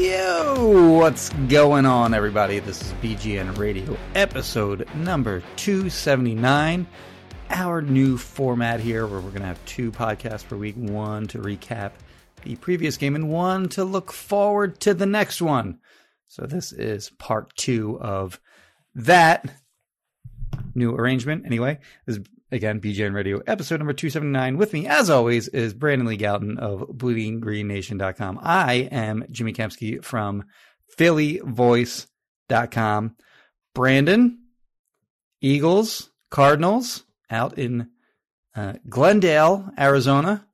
Yo, what's going on, everybody? This is BGN Radio, episode number 279. Our new format here where we're going to have two podcasts per week one to recap the previous game and one to look forward to the next one. So, this is part two of that new arrangement. Anyway, this is again BGN Radio episode number 279. With me, as always, is Brandon Lee Gowton of BleedingGreenNation.com. I am Jimmy Kempski from PhillyVoice.com. Brandon, Eagles, Cardinals out in uh, Glendale, Arizona.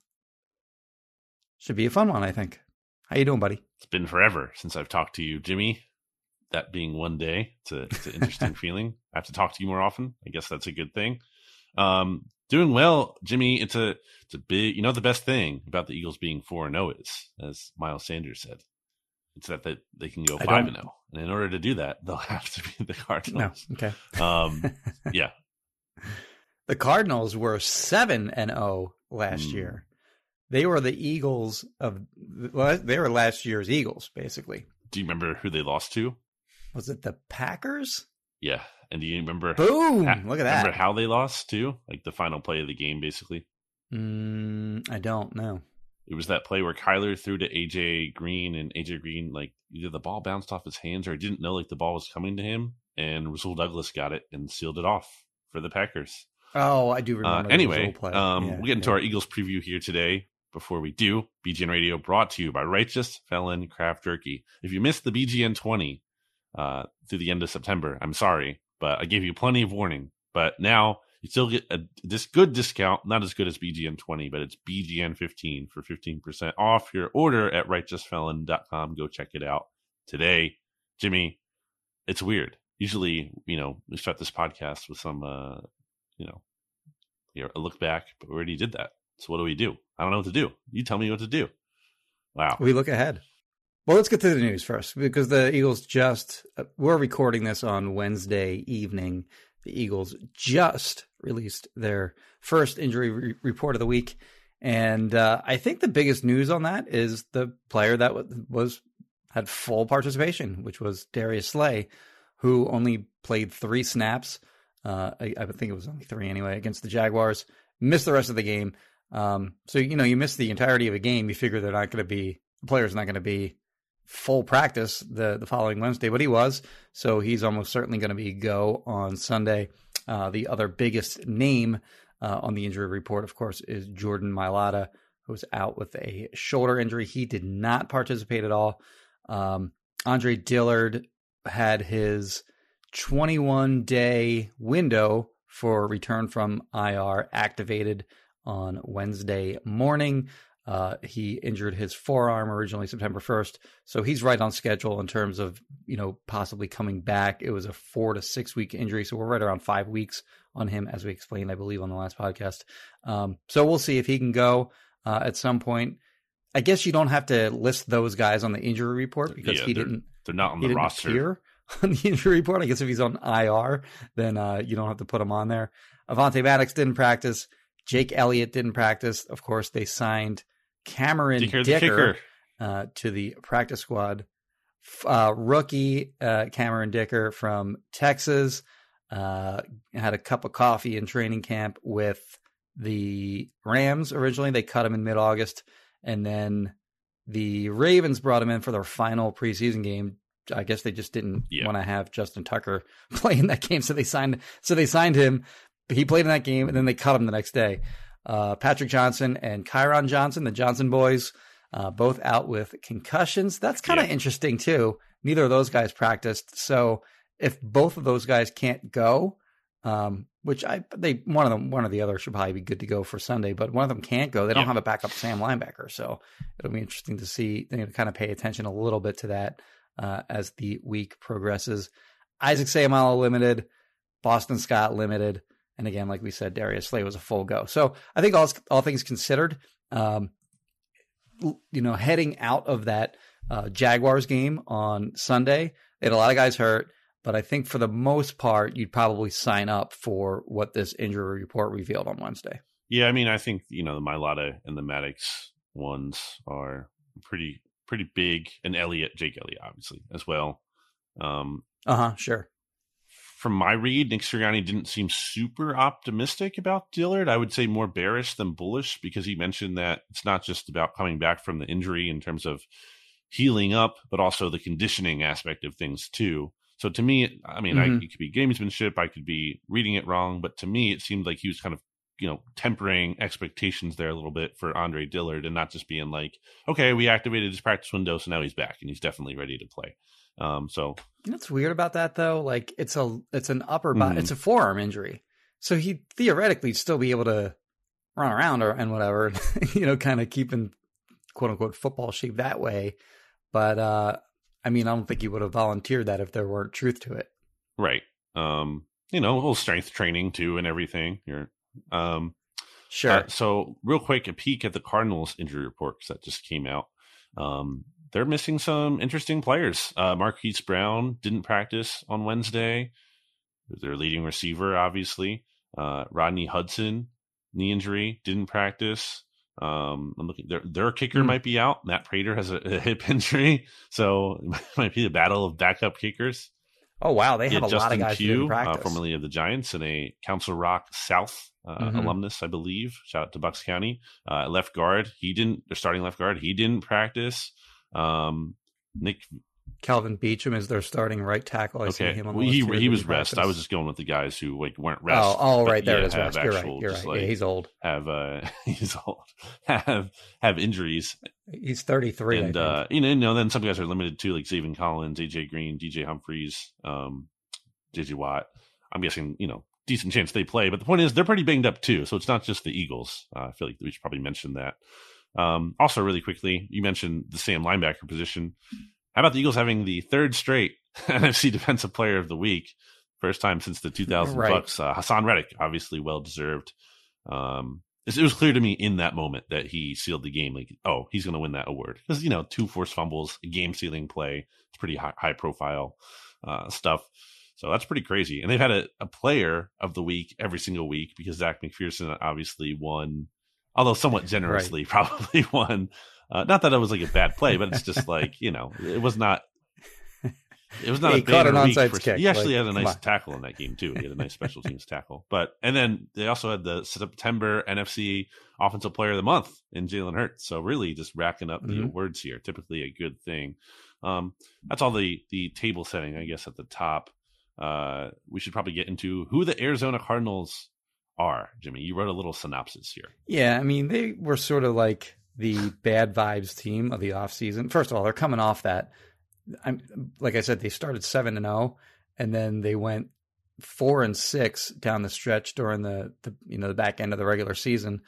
Should be a fun one, I think. How you doing, buddy? It's been forever since I've talked to you, Jimmy. That being one day, it's, a, it's an interesting feeling. I have to talk to you more often. I guess that's a good thing. Um, doing well, Jimmy. It's a it's a big. You know the best thing about the Eagles being four and zero is, as Miles Sanders said, it's that that they can go five and zero, and in order to do that, they'll have to be the Cardinals. No, okay. Um, yeah, The Cardinals were 7 and 0 last Hmm. year. They were the Eagles of well, they were last year's Eagles basically. do you remember who they lost to? Was it the Packers? Yeah, and do you remember? Boom! ha- Look at that. Remember how they lost too? Like the final play of the game, basically. Mm, I don't know. It was that play where Kyler threw to AJ Green, and AJ Green like either the ball bounced off his hands or he didn't know like the ball was coming to him, and Rasul Douglas got it and sealed it off for the Packers. Oh, I do Uh, remember. the anyway, play. um, Yeah, we'll get into yeah. our Eagles preview here today. Before we do, BGN Radio brought to you by Righteous Felon Craft Jerky. If you missed the BGN 20 uh, through the end of September, I'm sorry, but I gave you plenty of warning. But now you still get a this good discount, not as good as BGN 20, but it's BGN 15 for 15% off your order at righteousfelon.com. Go check it out today. Jimmy, it's weird. Usually, you know, we start this podcast with some, uh, you know, a look back, but we already did that. So what do we do? I don't know what to do. You tell me what to do. Wow. We look ahead. Well, let's get to the news first because the Eagles just, uh, we're recording this on Wednesday evening. The Eagles just released their first injury re- report of the week. And uh, I think the biggest news on that is the player that was, was had full participation, which was Darius Slay, who only played three snaps. Uh, I, I think it was only three anyway against the Jaguars. Missed the rest of the game. Um, so you know you miss the entirety of a game. You figure they're not going to be the player's not going to be full practice the the following Wednesday, but he was. So he's almost certainly going to be go on Sunday. Uh, the other biggest name uh, on the injury report, of course, is Jordan Mailata, who's out with a shoulder injury. He did not participate at all. Um, Andre Dillard had his 21 day window for return from IR activated on Wednesday morning. Uh, he injured his forearm originally September 1st. So he's right on schedule in terms of, you know, possibly coming back. It was a four to six week injury. So we're right around five weeks on him, as we explained, I believe, on the last podcast. Um, so we'll see if he can go uh, at some point. I guess you don't have to list those guys on the injury report because Yeah, he they're- didn't They're not on he the roster. appear on the injury report. I guess if he's on IR, then uh, you don't have to put him on there. Avonte Maddox didn't practice. Jake Elliott didn't practice. Of course, they signed Cameron Dicker uh, to the practice squad. Uh, rookie uh, Cameron Dicker from Texas uh, had a cup of coffee in training camp with the Rams originally. They cut him in mid August, and then the Ravens brought him in for their final preseason game. I guess they just didn't Yeah. want to have Justin Tucker play in that game, so they signed. So they signed him. he played in that game, and then they cut him the next day. Uh, Patrick Johnson and Kyron Johnson, the Johnson boys, uh, both out with concussions. That's kind of yeah. interesting too. Neither of those guys practiced, so if both of those guys can't go, um, which I they one of them one of the other should probably be good to go for Sunday, but one of them can't go. They don't yeah. have a backup Sam linebacker, so it'll be interesting to see. Know, kind of pay attention a little bit to that uh, as the week progresses. Isaac Seumalo limited, Boston Scott limited, and again, like we said, Darius Slay was a full go. So I think all all things considered, um, you know, heading out of that uh, Jaguars game on Sunday, they had a lot of guys hurt. But I think for the most part, you'd probably sign up for what this injury report revealed on Wednesday. Yeah, I mean, I think you know the Mailata and the Maddox ones are pretty pretty big, and Elliott, Jake Elliott, obviously as well. Um, uh huh, sure. From my read, Nick Sirianni didn't seem super optimistic about Dillard. I would say more bearish than bullish because he mentioned that it's not just about coming back from the injury in terms of healing up, but also the conditioning aspect of things too. So to me, I mean, mm-hmm. I, it could be gamesmanship. I could be reading it wrong, but to me, it seemed like he was kind of, you know, tempering expectations there a little bit for Andre Dillard and not just being like, okay, we activated his practice window, so now he's back and he's definitely ready to play. Um, so what's weird about that though? Like it's a, it's an upper body, mm-hmm. it's a forearm injury. So he theoretically still be able to run around or, and whatever, you know, kind of keeping quote unquote football shape that way. But, uh, I mean, I don't think he would have volunteered that if there weren't truth to it. Right. Um, you know, a little strength training too and everything. You're um sure. Uh, so real quick, a peek at the Cardinals injury reports that just came out. Um, they're missing some interesting players. Uh, Marquise Brown didn't practice on Wednesday. Their leading receiver, obviously. Uh, Rodney Hudson, knee injury, didn't practice. Um, I'm looking. Their their kicker mm. might be out. Matt Prater has a, a, hip injury, so it might be the battle of backup kickers. Oh wow, they have a Justin lot of guys Pugh, uh, formerly of the Giants and a Council Rock South uh, mm-hmm. alumnus, I believe. Shout out to Bucks County. Uh, left guard, he didn't. They're starting left guard. He didn't practice. Um, Nick Kelvin Beachum is their starting right tackle. I okay. well, he he was rest. I was just going with the guys who like weren't rest. Oh, oh right there yeah, it is rest. You're right. You're right. Like, yeah, he's old. Have uh, he's old. have have injuries. He's 33. And uh, you know, you know, then some guys are limited too, like Zaven Collins, AJ Green, DJ Humphries, um, JJ Watt. I'm guessing you know decent chance they play. But the point is, they're pretty banged up too. So it's not just the Eagles. Uh, I feel like we should probably mention that. Um, also, really quickly, you mentioned the same linebacker position. How about the Eagles having the third straight NFC Defensive Player of the Week? First time since the 2000 right. Bucks. Uh, Haason Reddick, obviously well deserved. Um, it was clear to me in that moment that he sealed the game. Like, oh, he's going to win that award because you know two forced fumbles, game sealing play. It's pretty high, high profile uh, stuff. So that's pretty crazy. And they've had a, a, player of the week every single week because Zech McPhearson obviously won, although somewhat generously, right. probably won uh, not that it was like a bad play, but it's just like you know, it was not. It was not he a caught an onside for, kick. He actually like, had a nice tackle in that game too. He had a nice special teams tackle. But and then they also had the September NFC Offensive Player of the Month in Jalen Hurts. So really, just racking up mm-hmm. the awards here. Typically a good thing. Um, that's all the the table setting, I guess, at the top. Uh, we should probably get into who the Arizona Cardinals are. Jimmy, you wrote a little synopsis here. Yeah, I mean they were sort of like the bad vibes team of the offseason. First of all, they're coming off that. I'm like I said, they started seven and zero, oh, and then they went four and six down the stretch during the, the you know the back end of the regular season,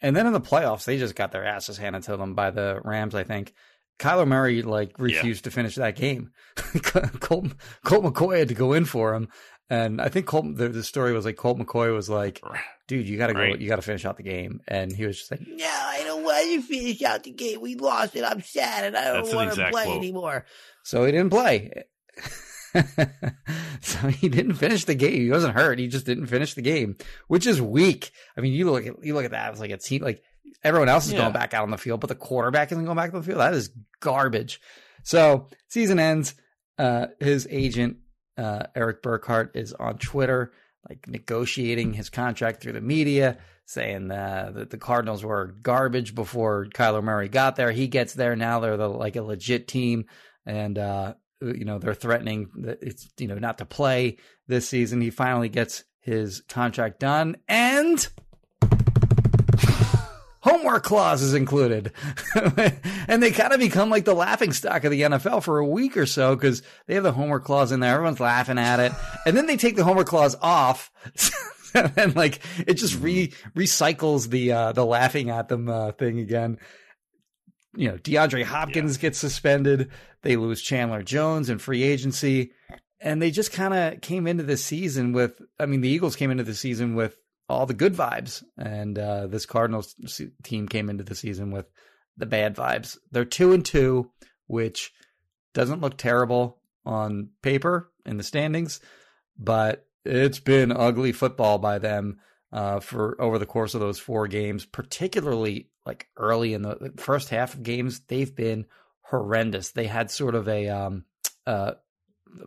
and then in the playoffs they just got their asses handed to them by the Rams. I think Kyler Murray like refused yeah. to finish that game. Colt, Colt McCoy had to go in for him, and I think Colt the, the story was like Colt McCoy was like, "Dude, you got to go, right. you got to finish out the game," and he was just like, "No, I don't want to finish out the game. We lost it. I'm sad, and I don't want to play quote. anymore." So he didn't play. so he didn't finish the game. He wasn't hurt. He just didn't finish the game, which is weak. I mean, you look at you look at that. It's like a team like everyone else is yeah. going back out on the field, but the quarterback isn't going back on the field. That is garbage. So season ends. Uh, his agent uh, Erik Burkhardt is on Twitter, like negotiating his contract through the media, saying uh, that the Cardinals were garbage before Kyler Murray got there. He gets there now; they're the, like a legit team, and uh, you know they're threatening that it's you know not to play this season. He finally gets his contract done, and homework clause is included. and they kind of become like the laughing stock of the NFL for a week or so because they have the homework clause in there. Everyone's laughing at it. And then they take the homework clause off. and like it just re recycles the uh the laughing at them uh thing again. You know, DeAndre Hopkins yeah. gets suspended. They lose Chandler Jones in free agency. And they just kind of came into the season with, I mean, the Eagles came into the season with all the good vibes, and uh, this Cardinals team came into the season with the bad vibes. They're two and two, which doesn't look terrible on paper in the standings, but it's been ugly football by them uh, for over the course of those four games, particularly like early in the first half of games. They've been horrendous. They had sort of a um, uh,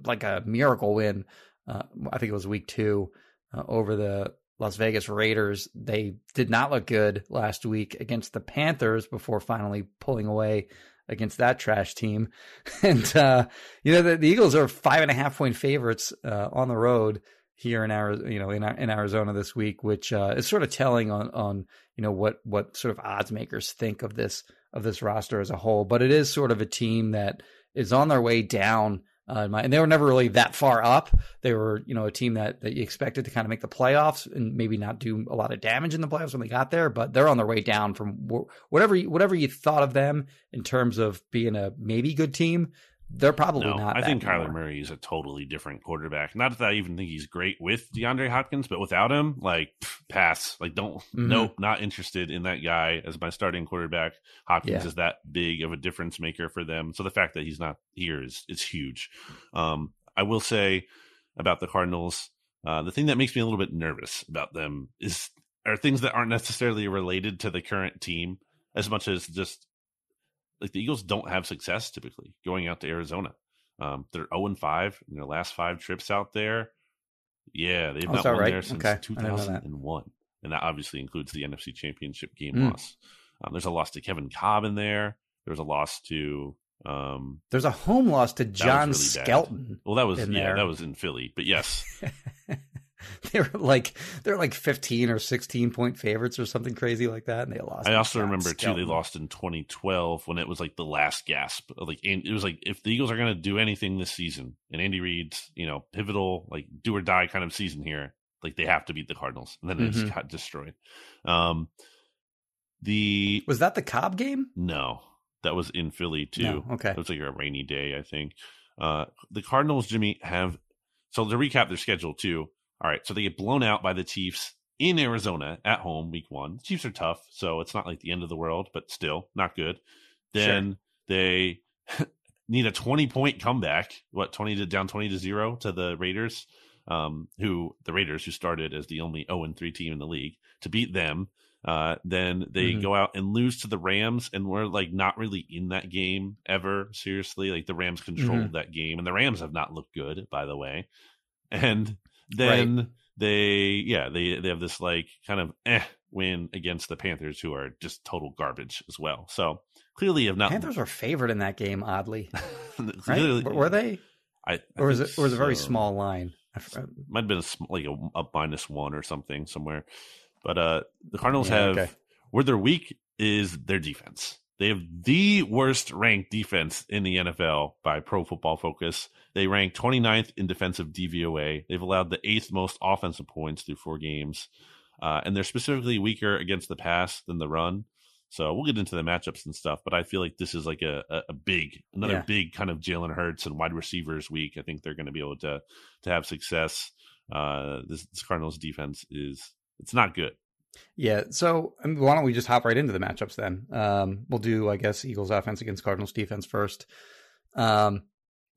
like a miracle win. Uh, I think it was week two uh, over the Las Vegas Raiders. They did not look good last week against the Panthers before finally pulling away against that trash team. And, uh, you know, the, the, Eagles are five and a half point favorites uh, on the road here in Arizona, you know, in, in Arizona this week, which uh, is sort of telling on, on, you know, what, what sort of odds makers think of this, of this roster as a whole. But it is sort of a team that is on their way down uh, and they were never really that far up. They were, you know, a team that, that you expected to kind of make the playoffs and maybe not do a lot of damage in the playoffs when they got there, but they're on their way down from whatever whatever you thought of them in terms of being a maybe good team they're probably no, not. I think anymore. Kyler Murray is a totally different quarterback. Not that I even think he's great with DeAndre Hopkins, but without him, like pass. Like don't mm-hmm. nope, not interested in that guy as my starting quarterback. Hopkins yeah. is that big of a difference maker for them. So the fact that he's not here is is huge. Um, I will say about the Cardinals, uh, the thing that makes me a little bit nervous about them is are things that aren't necessarily related to the current team as much as just like the Eagles don't have success typically going out to Arizona. Um, they're 0 and 5 in their last five trips out there. Yeah, they've oh, not won right? there since okay. 2001. That. And that obviously includes the NFC Championship game mm. loss. Um, there's a loss to Kevin Kolb in there. There was a loss to. Um, there's a home loss to John really Skelton. Bad. Well, that was yeah, there. that was in Philly, but yes, they were like they're like 15 or 16 point favorites or something crazy like that and they lost i also remember Skelton. too they lost in 2012 when it was like the last gasp like it was like if the eagles are going to do anything this season and andy reid's you know pivotal like do or die kind of season here like they have to beat the cardinals and then mm-hmm. it just got destroyed. Um the was that the Kolb game? No that was in philly too. no, okay. It was like a rainy day i think. Uh the cardinals jimmy have so to recap their schedule too all right, so they get blown out by the Chiefs in Arizona at home week one. The Chiefs are tough, so it's not like the end of the world, but still not good. Then sure. they need a 20 point comeback, what, 20 to down 20 to 0 to the Raiders, um, who the Raiders, who started as the only 0 3 team in the league, to beat them. Uh, then they mm-hmm. go out and lose to the Rams, and we're like not really in that game ever. Seriously, like the Rams controlled mm-hmm. that game, and the Rams have not looked good, by the way. And then right. they yeah they they have this like kind of eh win against the Panthers, who are just total garbage as well. So clearly, have not Panthers were favored in that game. Oddly, right? were they? I, I or was it or was a very small line? Might have been a, like a, a, minus one or something somewhere. But uh the Cardinals yeah, have okay. where they're weak is their defense. They have the worst ranked defense in the NFL by Pro Football Focus. They rank 29th in defensive DVOA. They've allowed the eighth most offensive points through four games. Uh, and they're specifically weaker against the pass than the run. So we'll get into the matchups and stuff, but I feel like this is like a, a, a big, another yeah. big kind of Jalen Hurts and wide receivers week. I think they're going to be able to to have success. Uh, this, this Cardinals defense is it's not good. Yeah. So I mean, why don't we just hop right into the matchups then? Um, we'll do, I guess, Eagles offense against Cardinals defense first. Um,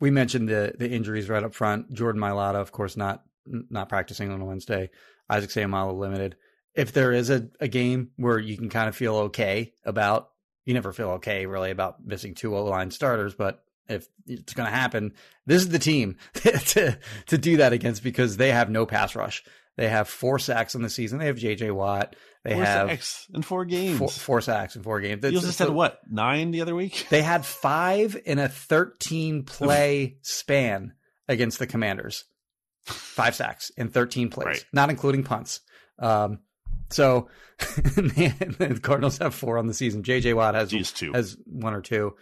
we mentioned the the injuries right up front. Jordan Mailata, of course, not not practicing on Wednesday. Isaac Seumalo limited. If there is a, a game where you can kind of feel okay about, you never feel okay really about missing two O line starters, but if it's going to happen, this is the team to to do that against because they have no pass rush. They have four sacks in the season. They have J.J. Watt. They four have sacks in four games. Four, four sacks in four games. You just had what nine the other week? They had five in a thirteen play span against the Commanders. five sacks in 13 plays, Right. not including punts. Um, so the Cardinals have four on the season. JJ Watt has He's two. has one or two.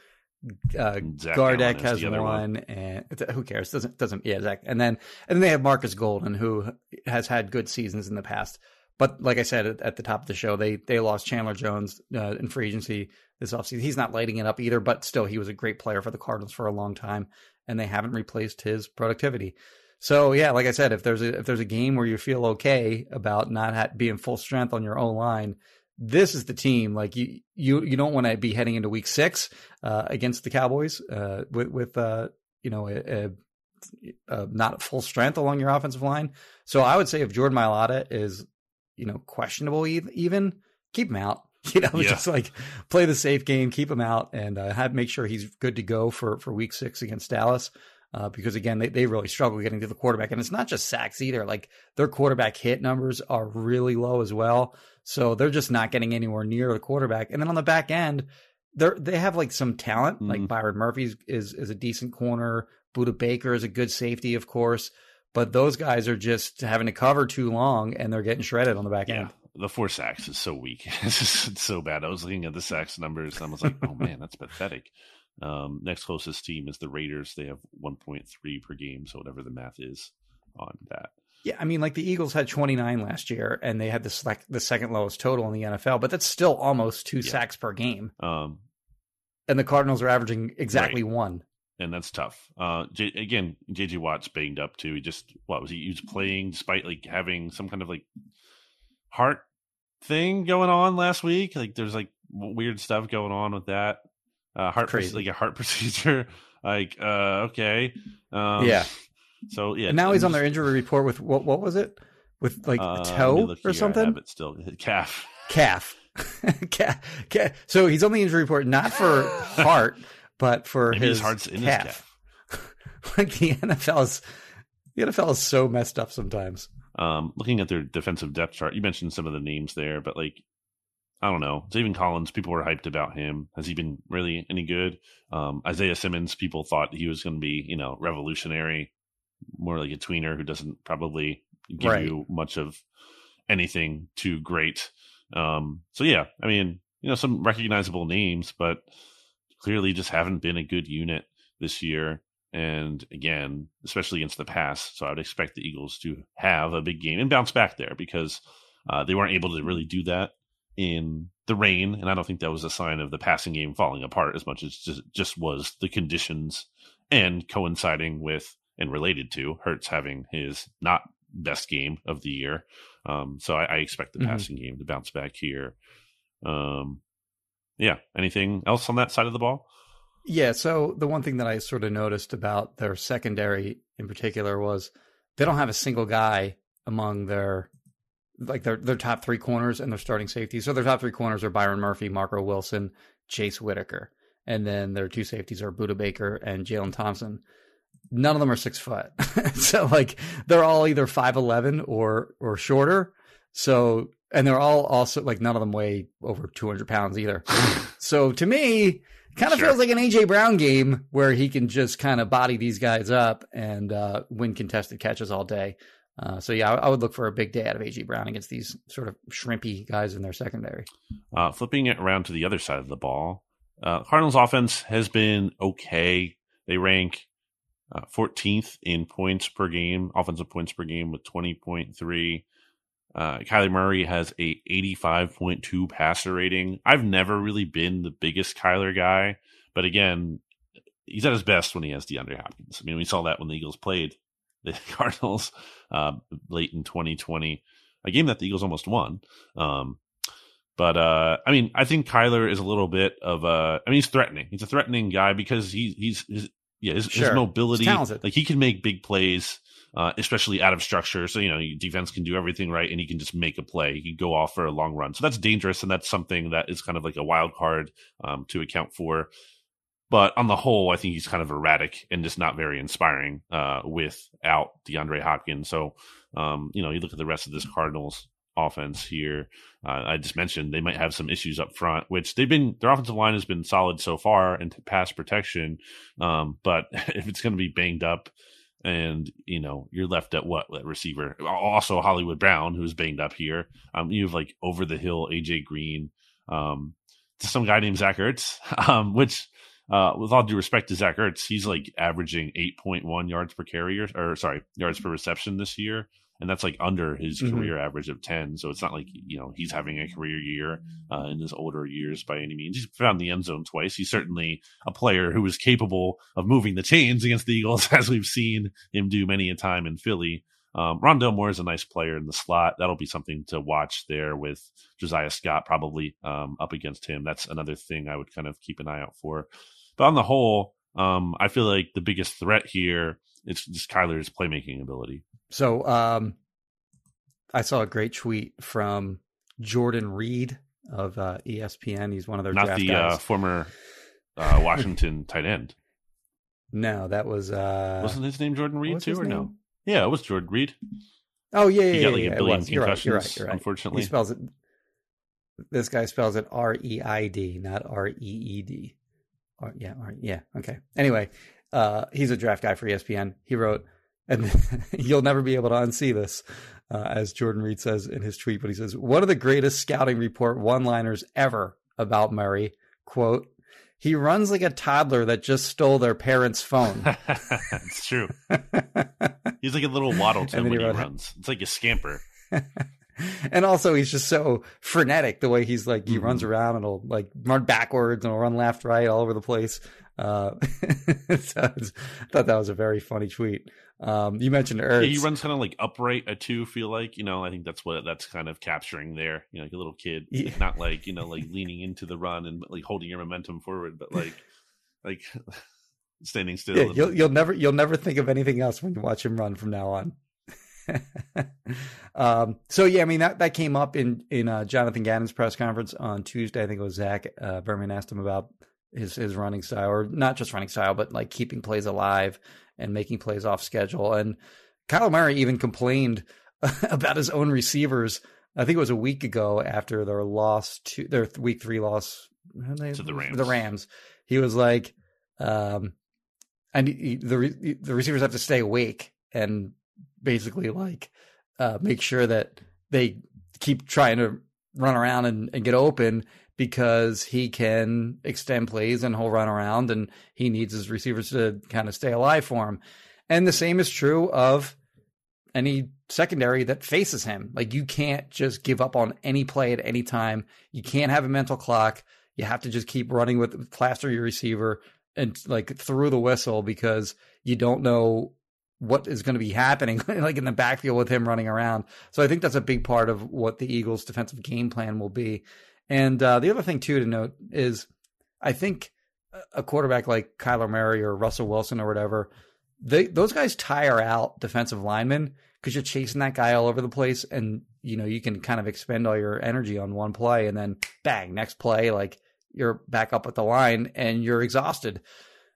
Uh, Gardeck has one, one. and who cares? Doesn't doesn't yeah, Zach. And then and then they have Marcus Golden, who has had good seasons in the past. But like I said at, at the top of the show, they they lost Chandler Jones uh, in free agency this offseason. He's not lighting it up either, but still, he was a great player for the Cardinals for a long time, and they haven't replaced his productivity. So yeah, like I said, if there's a if there's a game where you feel okay about not ha- being full strength on your own line, this is the team. Like you you you don't want to be heading into Week Six uh, against the Cowboys uh, with with uh, you know a, a, a not full strength along your offensive line. So I would say if Jordan Mailata is you know questionable even keep him out. You know, Yeah. just like play the safe game, keep him out, and uh, have make sure he's good to go for for Week Six against Dallas. Uh, because again, they, they really struggle getting to the quarterback, and it's not just sacks either. Like their quarterback hit numbers are really low as well, so they're just not getting anywhere near the quarterback. And then on the back end, they they have like some talent. Like Mhm. Byron Murphy is is a decent corner. Budda Baker is a good safety, of course, but those guys are just having to cover too long, and they're getting shredded on the back Yeah. end. The four sacks is so weak. it's so bad. I was looking at the sacks numbers and I was like, oh man, that's pathetic. Um, next closest team is the Raiders. They have 1.3 per game. So whatever the math is on that. Yeah, I mean, like the Eagles had 29 last year, and they had the sec- the second lowest total in the NFL, but that's still almost two Yeah. sacks per game. Um, And the Cardinals are averaging exactly one. and that's tough. Uh, J- again, JJ Watt's banged up too. He just what was he? He was playing despite like having some kind of like heart thing going on last week. Like there's like weird stuff going on with that uh, heart proce- like a heart procedure. Like uh, okay, um, Yeah. So yeah, and now he's on their injury report with what? What was it? With like uh, a toe look or here. I something? have it still calf. Calf. calf. Calf. So he's on the injury report not for heart, but for Maybe his his heart's in calf. his calf. like the NFL is the NFL is so messed up sometimes. Um, looking at their defensive depth chart, you mentioned some of the names there, but like, I don't know. Zaven Collins, people were hyped about him. Has he been really any good? Um, Isaiah Simmons, people thought he was going to be, you know, revolutionary, more like a tweener who doesn't probably give Right. you much of anything too great. Um, so yeah, I mean, you know, some recognizable names, but clearly just haven't been a good unit this year. And again, especially against the pass. So I would expect the Eagles to have a big game and bounce back there because uh, they weren't able to really do that in the rain. And I don't think that was a sign of the passing game falling apart as much as just, just was the conditions and coinciding with and related to Hurts having his not best game of the year. Um, so I, I expect the Mhm. passing game to bounce back here. Um, yeah. Anything else on that side of the ball? Yeah. So the one thing that I sort of noticed about their secondary in particular was they don't have a single guy among their like their their top three corners and their starting safeties. So their top three corners are Byron Murphy, Marco Wilson, Chase Whitaker, and then their two safeties are Budda Baker and Jalen Thompson. None of them are six foot, so like they're all either five eleven or or shorter. So and they're all also like none of them weigh over two hundred pounds either. so to me, kind of Sure. feels like an AJ Brown game where he can just kind of body these guys up and uh, win contested catches all day. Uh, so yeah, I, I would look for a big day out of AJ Brown against these sort of shrimpy guys in their secondary. Uh, flipping it around to the other side of the ball, uh, Cardinals offense has been okay. They rank uh, 14th in points per game, offensive points per game with 20.3. Uh, Kyler Murray has a 85.2 passer rating. I've never really been the biggest Kyler guy, but again, he's at his best when he has DeAndre Hopkins. I mean, we saw that when the Eagles played the Cardinals uh, late in 2020, a game that the Eagles almost won. Um, but uh, I mean, I think Kyler is a little bit of a. I mean, he's threatening. He's a threatening guy because he's he's yeah his, his mobility, like he can make big plays, uh, especially out of structure. So you know, defense can do everything right, and he can just make a play. He can go off for a long run. So that's dangerous, and that's something that is kind of like a wild card um, to account for. But on the whole, I think he's kind of erratic and just not very inspiring uh, without DeAndre Hopkins. So, um, you know, you look at the rest of this Cardinals offense here. Uh, I just mentioned they might have some issues up front, which they've been, their offensive line has been solid so far into pass protection. Um, but if it's going to be banged up and you know you're left at what at receiver. Also Hollywood Brown, who's banged up here. Um, you have like over the hill AJ Green, um, some guy named Zach Ertz, um, which. Uh, with all due respect to Zach Ertz, he's like averaging 8.1 yards per carry, or, or sorry, yards per reception this year and that's like under his mm-hmm. career average of 10 so it's not like you know he's having a career year uh, in his older years by any means he's found the end zone twice he's certainly a player who is capable of moving the chains against the eagles as we've seen him do many a time in philly um, Rondale Moore is a nice player in the slot. That'll be something to watch there with Josiah Scott probably um, up against him. That's another thing I would kind of keep an eye out for. But on the whole, um, I feel like the biggest threat here is just Kyler's playmaking ability. So um, I saw a great tweet from Jordan Reid of uh, ESPN. He's one of their not the uh, former uh, Washington tight end. No, that was uh, wasn't his name Jordan Reid too, or name? no? Yeah, it was Jordan Reid. Oh yeah, yeah, he got like yeah, a billion you're right, you're right, you're right. Unfortunately, he spells it. This guy spells it R E I D, not R E E D. Yeah, R, yeah, okay. Anyway, uh, he's a draft guy for ESPN. He wrote, and you'll never be able to unsee this, uh, as Jordan Reid says in his tweet. But he says one of the greatest scouting report one-liners ever about Murray. Quote: He runs like a toddler that just stole their parents' phone. it's true. he's like a little Waddleton when he, wrote, runs. It's like a scamper. and also he's just so frenetic the way he's like he mm-hmm. runs around and he'll like run backwards and he'll run left right all over the place uh so i thought that was a very funny tweet um, you mentioned Ertz. Yeah, he runs kind of like upright at two. Feel like you know. I think that's what that's kind of capturing there. You know, like a little kid, yeah. not like you know, like leaning into the run and like holding your momentum forward, but like like standing still. Yeah, you'll you'll never you'll never think of anything else when you watch him run from now on. um, so yeah, I mean that that came up in in uh, Jonathan Gannon's press conference on Tuesday. I think it was Zach uh, Berman asked him about his his running style, or not just running style, but like keeping plays alive and making plays off schedule. And Kyle Murray even complained about his own receivers. I think it was a week ago after their loss to their week three loss they, to the Rams. The Rams. He was like, um, and he, the the receivers have to stay awake and basically like uh, make sure that they keep trying to run around and, and get open because he can extend plays and he'll run around and he needs his receivers to kind of stay alive for him. And the same is true of any secondary that faces him. Like you can't just give up on any play at any time. You can't have a mental clock. You have to just keep running with plaster your receiver and like through the whistle because you don't know what is going to be happening like in the backfield with him running around. So I think that's a big part of what the Eagles defensive game plan will be. And uh, the other thing too to note is, I think a quarterback like Kyler Murray or Russell Wilson or whatever, they those guys tire out defensive linemen because you're chasing that guy all over the place, and you know you can kind of expend all your energy on one play, and then bang, next play, like you're back up at the line and you're exhausted.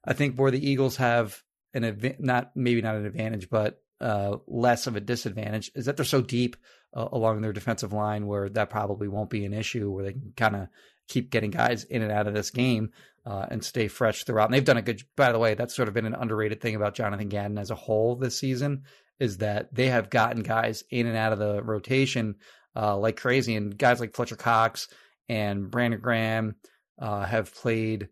I think where the Eagles have an adv- not maybe not an advantage, but uh, less of a disadvantage is that they're so deep uh, along their defensive line where that probably won't be an issue where they can kind of keep getting guys in and out of this game uh, and stay fresh throughout. And they've done a good. By the way, that's sort of been an underrated thing about Jonathan Gannon as a whole this season is that they have gotten guys in and out of the rotation uh, like crazy, and guys like Fletcher Cox and Brandon Graham uh, have played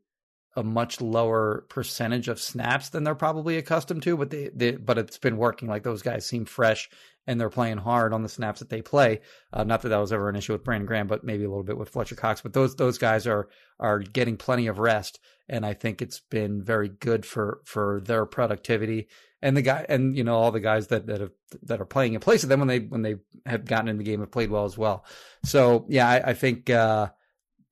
a much lower percentage of snaps than they're probably accustomed to, but they, they, but it's been working. Like those guys seem fresh and they're playing hard on the snaps that they play. Uh, not that that was ever an issue with Brandon Graham, but maybe a little bit with Fletcher Cox. But those those guys are are getting plenty of rest, and I think it's been very good for for their productivity. And the guy, and you know, all the guys that that have that are playing in place of them when they when they have gotten in the game have played well as well. So yeah, I, I think uh,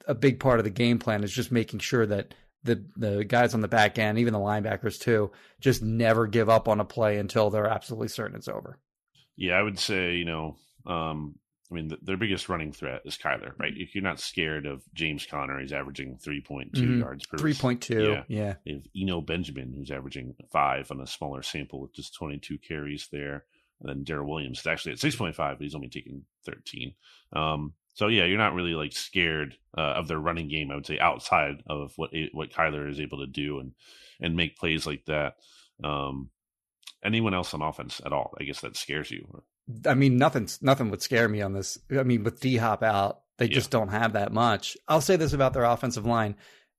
a big part of the game plan is just making sure that the the guys on the back end, even the linebackers too, just never give up on a play until they're absolutely certain it's over. Yeah, I would say you know, um, I mean, the, their biggest running threat is Kyler, right? If you're not scared of James Conner, he's averaging three point two mm-hmm. yards per three point two. Yeah, yeah. They have Eno Benjamin, who's averaging five on a smaller sample with just twenty two carries there. And then Darrel Williams is actually at six point five, but he's only taking thirteen. Um, so yeah, you're not really like scared uh, of their running game. I would say outside of what what Kyler is able to do and and make plays like that. Um, anyone else on offense at all? I guess that scares you. I mean, nothing's nothing would scare me on this. I mean, with D Hop out, they Yeah. just don't have that much. I'll say this about their offensive line.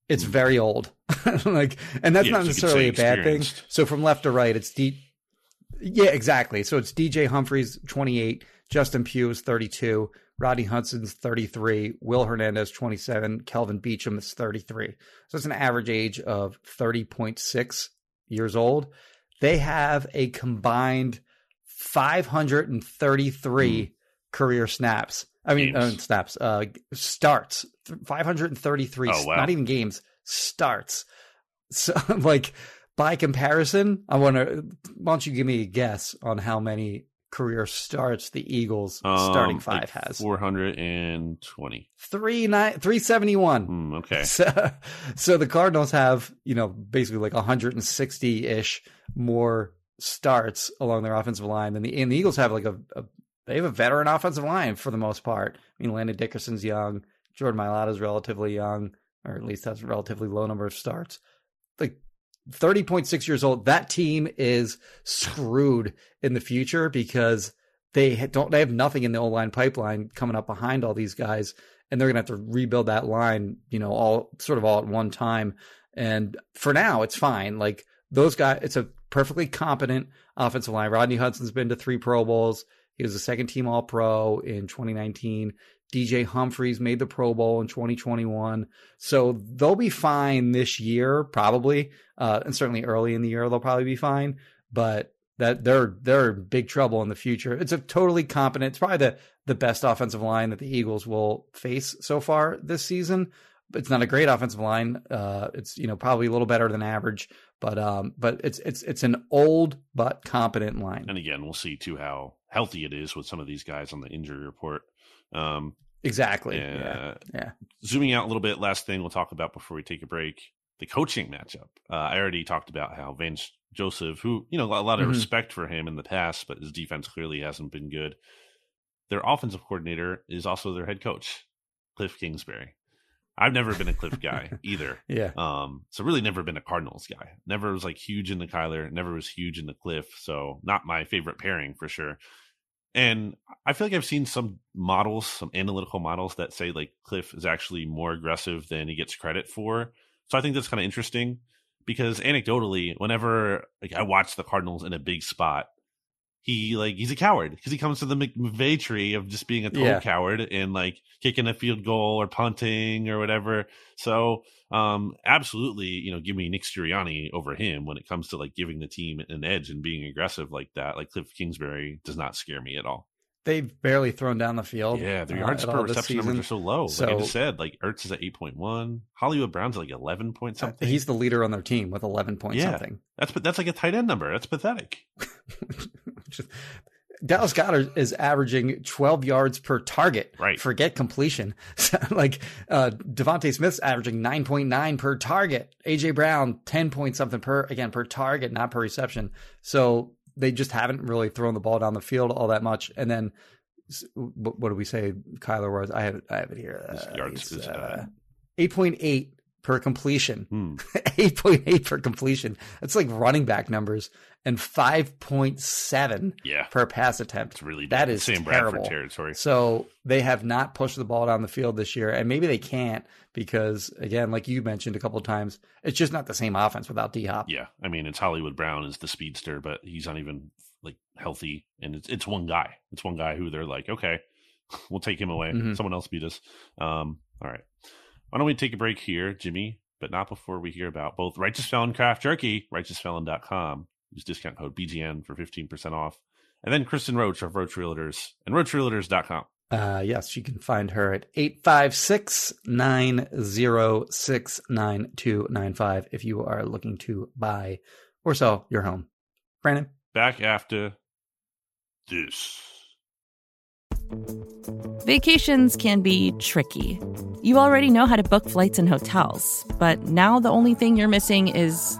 It's very old. like and that's. Yeah, not so necessarily a bad thing. So from left to right, it's D Yeah, exactly. So it's DJ Humphries 28, Justin Pugh is 32, Rodney Hudson's 33, Will Hernandez 27, Kelvin Beachum is 33. So it's an average age of 30.6 years old. They have a combined 533 career snaps. I mean, uh, snaps, uh, starts. 533, Oh, wow. not even games, starts. So, like, by comparison, I want to, why don't you give me a guess on how many career starts the Eagles starting Um, five like has? 420. Three nine, 371. Hmm, okay. So, so the Cardinals have, you know, basically like 160 ish more starts along their offensive line than the and the Eagles have like a, a they have a veteran offensive line for the most part. I mean, Landon Dickerson's young, Jordan Mailata's relatively young, or at least has a relatively low number of starts. Like 30.6 years old, that team is screwed in the future because they don't they have nothing in the O line pipeline coming up behind all these guys and they're gonna have to rebuild that line, you know, all sort of all at one time. And for now, it's fine. Like those guys, it's a perfectly competent offensive line. Rodney Hudson's been to three Pro Bowls. He was a second team All Pro in 2019. DJ Humphries made the Pro Bowl in 2021. So they'll be fine this year, probably. Uh, and certainly early in the year, they'll probably be fine. But that they're they're big trouble in the future. It's a totally competent. It's probably the the best offensive line that the Eagles will face so far this season. It's not a great offensive line. Uh, it's you know probably a little better than average, but um, but it's it's it's an old but competent line. And again, we'll see too how healthy it is with some of these guys on the injury report. Um, Exactly. yeah. Yeah. Yeah. Zooming out a little bit, last thing we'll talk about before we take a break the coaching matchup. Uh, I already talked about how Vance Joseph, who, you know, a lot of Mhm. respect for him in the past, but his defense clearly hasn't been good. Their offensive coordinator is also their head coach, Cliff Kingsbury. I've never been a Cliff guy either. Yeah. Um, so really never been a Cardinals guy. Never was like huge in the Kyler, never was huge in the Cliff. So not my favorite pairing for sure. And I feel like I've seen some models, some analytical models that say like Cliff is actually more aggressive than he gets credit for. So I think that's kind of interesting because anecdotally, whenever like I watch the Cardinals in a big spot, he like he's a coward because he comes to the McVay tree of just being a total Yeah. coward and like kicking a field goal or punting or whatever. So um absolutely, you know, give me Nick Sirianni over him when it comes to like giving the team an edge and being aggressive like that. Like Cliff Kingsbury does not scare me at all. They've barely thrown down the field. Yeah, their uh, yards at per reception numbers are so low. like I So- just said, like Ertz is at eight point one, Hollywood Brown's at like eleven point Uh, something. He's the leader on their team with 11 point Yeah. something. that's but that's like a tight end number. That's pathetic. Just- Dallas Goedert is averaging 12 yards per target. Right. Forget completion. like uh, DeVonta Smith's averaging 9.9 per target. AJ Brown 10 point something per again per target, not per reception. So they just haven't really thrown the ball down the field all that much. And then what, what do we say? Kyler was I have it, I have it here. Uh, yards is uh, 8.8 per completion. Hmm. 8.8 per completion. That's like running back numbers and 5.7 Yeah, per pass attempt. it's really that. Sam terrible. Bradford territory. So they have not pushed the ball down the field this year, and maybe they can't because, again, like you mentioned a couple of times, it's just not the same offense without D Hop. Yeah, I mean it's Hollywood Brown is the speedster, but he's not even like healthy, and it's it's one guy. It's one guy who they're like, okay, we'll take him away. Mhm. Someone else beat us. Um, all right, why don't we take a break here, Jimmy? But not before we hear about both Righteous Felon Craft Jerky, righteousfelon.com. Use discount code BGN for fifteen percent off, and then Kristen Roach of Roach Realtors and RoachRealtors.com. Uh, yes, you can find her at 856 906 9295 if you are looking to buy or sell your home. Brandon? Back after this. Vacations can be tricky. You already know how to book flights and hotels, but now the only thing you're missing is,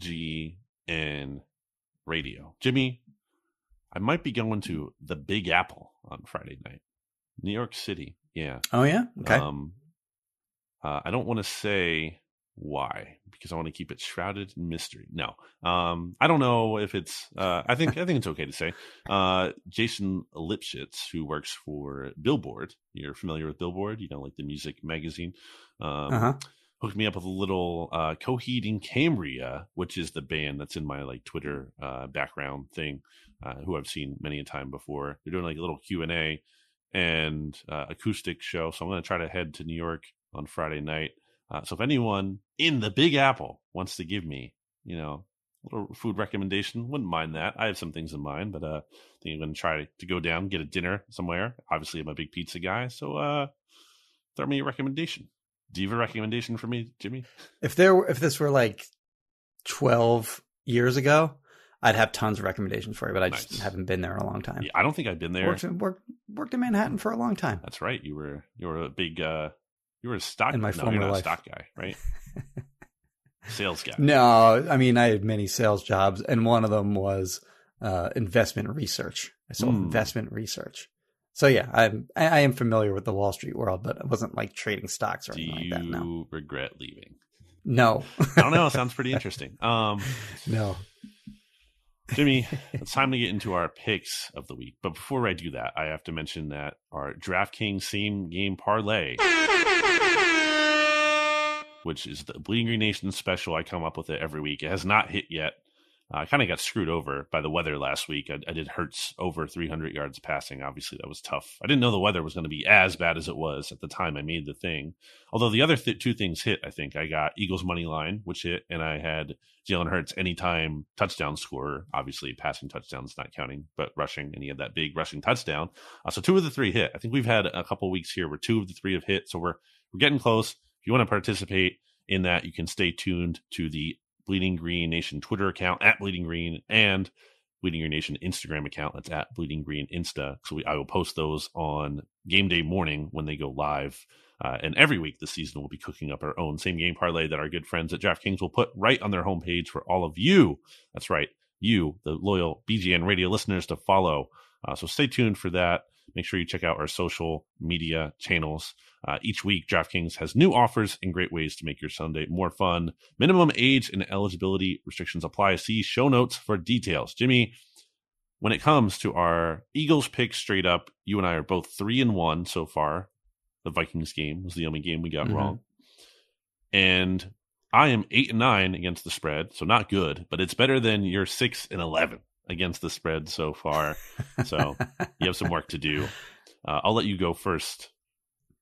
BGN Radio. Jimmy, I might be going to the Big Apple on Friday night. New York City. Yeah. Oh yeah. Okay. Um, uh, I don't want to say why because I want to keep it shrouded in mystery. No, um, I don't know if it's. Uh, I think I think it's okay to say. Uh, Jason Lipshutz, who works for Billboard, you're familiar with Billboard, you know, like the music magazine. Um, uh-huh. Hooked me up with a little uh, Coheed and Cambria, which is the band that's in my like Twitter uh, background thing, uh, who I've seen many a time before. They're doing like a little Q and A and uh, acoustic show, so I'm going to try to head to New York on Friday night. Uh, so if anyone in the Big Apple wants to give me, you know, a little food recommendation, wouldn't mind that. I have some things in mind, but uh, I think I'm going to try to go down, get a dinner somewhere. Obviously, I'm a big pizza guy, so throw me a recommendation. Do you have a recommendation for me, Jimmy? If there, were, if this were like twelve years ago, I'd have tons of recommendations for you, but I just haven't been there in a long time. Yeah, I don't think I've been there. Worked, in- worked, worked in Manhattan for a long time. That's right. You were you were a big uh, you were a stock In my no, former life. a stock guy, right? Sales guy. No, I mean I had many sales jobs, and one of them was uh, investment research. I sold Hmm. investment research. So yeah, I'm I, am familiar with the Wall Street world, but I wasn't like trading stocks or Do anything like that. No, regret leaving? no, I don't know. It sounds pretty interesting. Um, no. Jimmy, it's time to get into our picks of the week. But before I do that, I have to mention that our DraftKings same game parlay, which is the Bleeding Green Nation special, I come up with it every week. It has not hit yet. Uh, I kind of got screwed over by the weather last week. I, I did Hurts over 300 yards passing. Obviously, that was tough. I didn't know the weather was going to be as bad as it was at the time I made the thing. Although the other th- two things hit, I think I got Eagles money line, which hit, and I had Jalen Hurts anytime touchdown scorer. Obviously, passing touchdowns not counting, but rushing, and he had that big rushing touchdown. Uh, so two of the three hit. I think we've had a couple weeks here where two of the three have hit. So we're we're getting close. If you want to participate in that, you can stay tuned to the Bleeding Green Nation Twitter account at Bleeding Green and Bleeding Green Nation Instagram account. That's at Bleeding Green Insta. So we, I will post those on game day morning when they go live. Uh, and every week this season, we'll be cooking up our own same game parlay that our good friends at DraftKings will put right on their homepage for all of you. That's right, you, the loyal BGN radio listeners, to follow. Uh, so stay tuned for that. Make sure you check out our social media channels. Uh, each week, DraftKings has new offers and great ways to make your Sunday more fun. Minimum age and eligibility restrictions apply. See show notes for details. Jimmy, when it comes to our Eagles pick straight up, you and I are both three and one so far. The Vikings game was the only game we got Mhm. wrong. And I am eight and nine against the spread, so not good, but it's better than your six and eleven against the spread so far. So you have some work to do. Uh, I'll let you go first.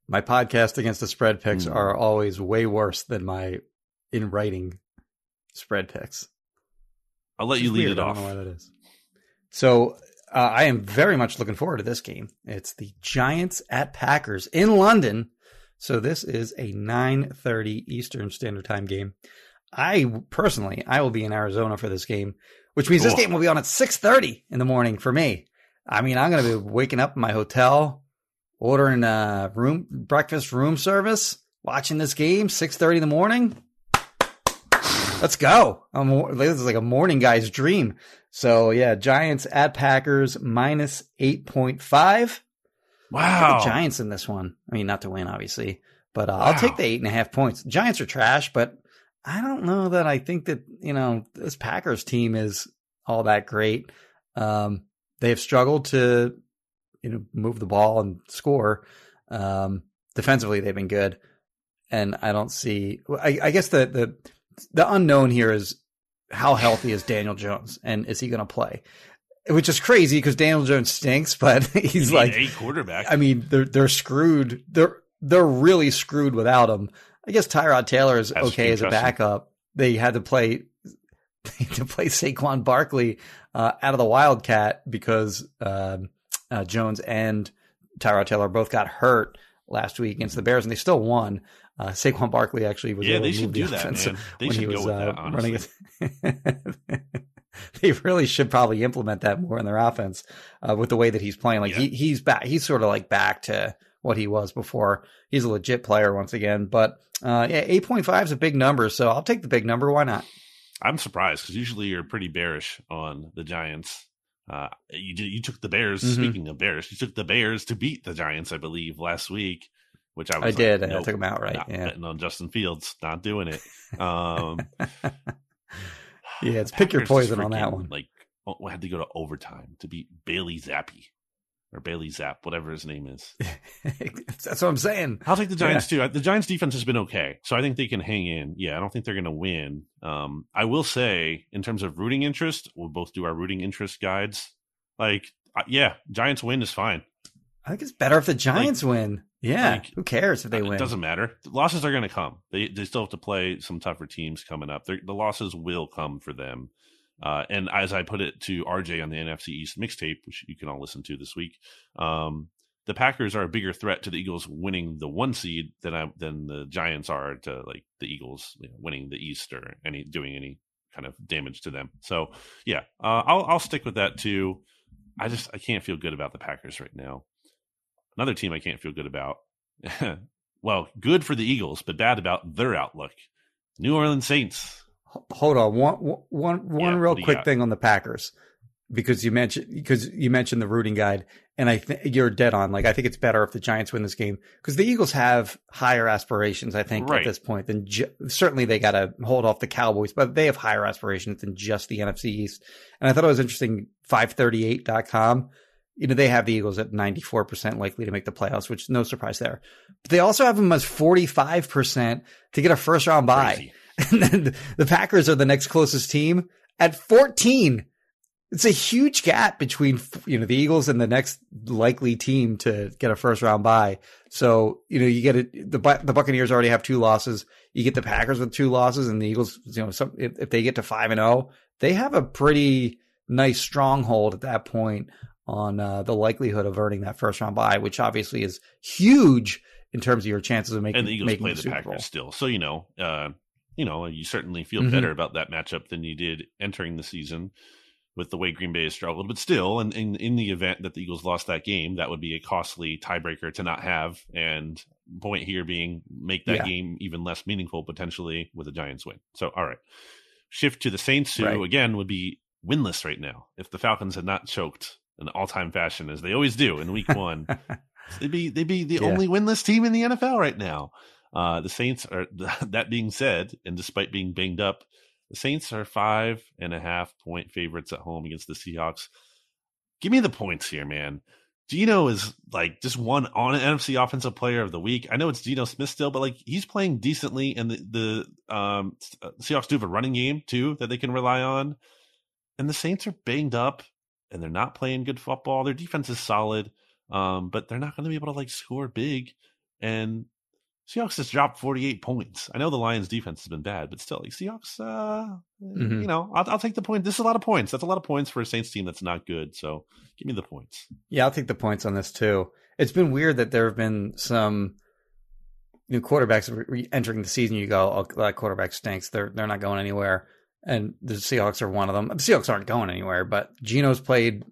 My podcast against the spread picks Hmm. are always way worse than my in writing spread picks. I'll let you lead weird. it I off. don't know why that is. So uh, I am very much looking forward to this game. It's the Giants at Packers in London. So this is a 9:30 Eastern Standard Time game. I personally, I will be in Arizona for this game, which means this game will be on at 6:30 in the morning for me. I mean, I'm going to be waking up in my hotel, ordering a room breakfast room service, watching this game 6:30 in the morning. Let's go. I'm, this is like a morning guy's dream. So yeah, Giants at Packers minus 8.5. Wow. The Giants in this one. I mean, not to win, obviously, but uh, I'll take the eight and a half points. Giants are trash, but I don't know that I think that, you know, this Packers team is all that great. Um, they have struggled to, you know, move the ball and score. Um, defensively, they've been good. And I don't see, I, I guess the, the, the unknown here is how healthy is Daniel Jones and is he going to play? Which is crazy because Daniel Jones stinks, but he's like, a quarterback. I mean, they're they're screwed. They're they're really screwed without him. I guess Tyrod Taylor is That's okay as a true, trust him. backup. They had to play to play Saquon Barkley uh, out of the Wildcat because um, uh, Jones and Tyrod Taylor both got hurt last week against the Bears, and they still won. Uh, Saquon Barkley actually was yeah, able they to should move the do that, man. They when should he go was with uh, that, honestly. running it. they really should probably implement that more in their offense uh, with the way that he's playing. Like Yeah. he, he's back. He's sort of like back to what he was before. He's a legit player once again. But uh, yeah, eight point five is a big number, so I'll take the big number. Why not? I'm surprised because usually you're pretty bearish on the Giants. Uh, you you took the Bears. Mhm. Speaking of Bears, you took the Bears to beat the Giants, I believe, last week. Which I was I like, did. I nope, took him outright. Not Yeah, betting on Justin Fields. Not doing it. Um, yeah. It's pick your poison just on that one. Like, had to go to overtime to beat Bailey Zappe or Bailey Zapp, whatever his name is. That's what I'm saying. I'll take the Giants too. The Giants defense has been okay, so I think they can hang in. Yeah, I don't think they're going to win. Um, I will say, in terms of rooting interest, we'll both do our rooting interest guides. Like, uh, yeah, Giants win is fine. I think it's better if the Giants win. Yeah, like, who cares if they win? It doesn't matter. The losses are going to come. They they still have to play some tougher teams coming up. They're, the losses will come for them. Uh, and as I put it to RJ on the NFC East mixtape, which you can all listen to this week, um, the Packers are a bigger threat to the Eagles winning the one seed than I, than the Giants are to like the Eagles you know, winning the East or any doing any kind of damage to them. So yeah, uh, I'll I'll stick with that too. I just I can't feel good about the Packers right now. Another team I can't feel good about. well, good for the Eagles, but bad about their outlook. New Orleans Saints. Hold on, one one one Yeah, real what do you quick got? thing on the Packers because you mentioned because you mentioned the rooting guide, and I think you're dead on. Like I think it's better if the Giants win this game because the Eagles have higher aspirations. I think Right. at this point than ju- certainly they got to hold off the Cowboys, but they have higher aspirations than just the NFC East. And I thought it was interesting. 538.com. You know, they have the Eagles at 94% likely to make the playoffs, which no surprise there. But they also have them as 45% to get a first round bye. Crazy. And then the Packers are the next closest team at 14. It's a huge gap between, you know, the Eagles and the next likely team to get a first round bye. So, you know, you get it. The, the Buccaneers already have two losses. You get the Packers with two losses and the Eagles, you know, some, if, if they get to five and oh, they have a pretty nice stronghold at that point on uh, the likelihood of earning that first round bye, which obviously is huge in terms of your chances of making, and the Eagles making play the Packers Bowl. still. So you know, uh, you know, you certainly feel Mhm. better about that matchup than you did entering the season with the way Green Bay has struggled. But still, in, in in the event that the Eagles lost that game, that would be a costly tiebreaker to not have. And point here being make that Yeah. game even less meaningful potentially with a Giants win. So all right, shift to the Saints, who Right. again would be winless right now if the Falcons had not choked in all time fashion as they always do in Week One. They'd be they'd be the Yeah. only winless team in the NFL right now. Uh, the Saints are. That being said, and despite being banged up, the Saints are five and a half point favorites at home against the Seahawks. give me the points here, man. Geno is like just one on an NFC Offensive Player of the Week. I know it's Geno Smith still, but like he's playing decently, and the the um, uh, Seahawks do have a running game too that they can rely on. And the Saints are banged up, and they're not playing good football. Their defense is solid, um, but they're not going to be able to like score big. And Seahawks just dropped 48 points. I know the Lions defense has been bad, but still, like Seahawks, uh, mm-hmm. you know, I'll, I'll, take the point. This is a lot of points. That's a lot of points for a Saints team that's not good. So give me the points. Yeah, I'll take the points on this too. It's been weird that there have been some new quarterbacks entering the season. You go, oh, that quarterback stinks. They're they're not going anywhere. And the Seahawks are one of them. The Seahawks aren't going anywhere, but Geno's played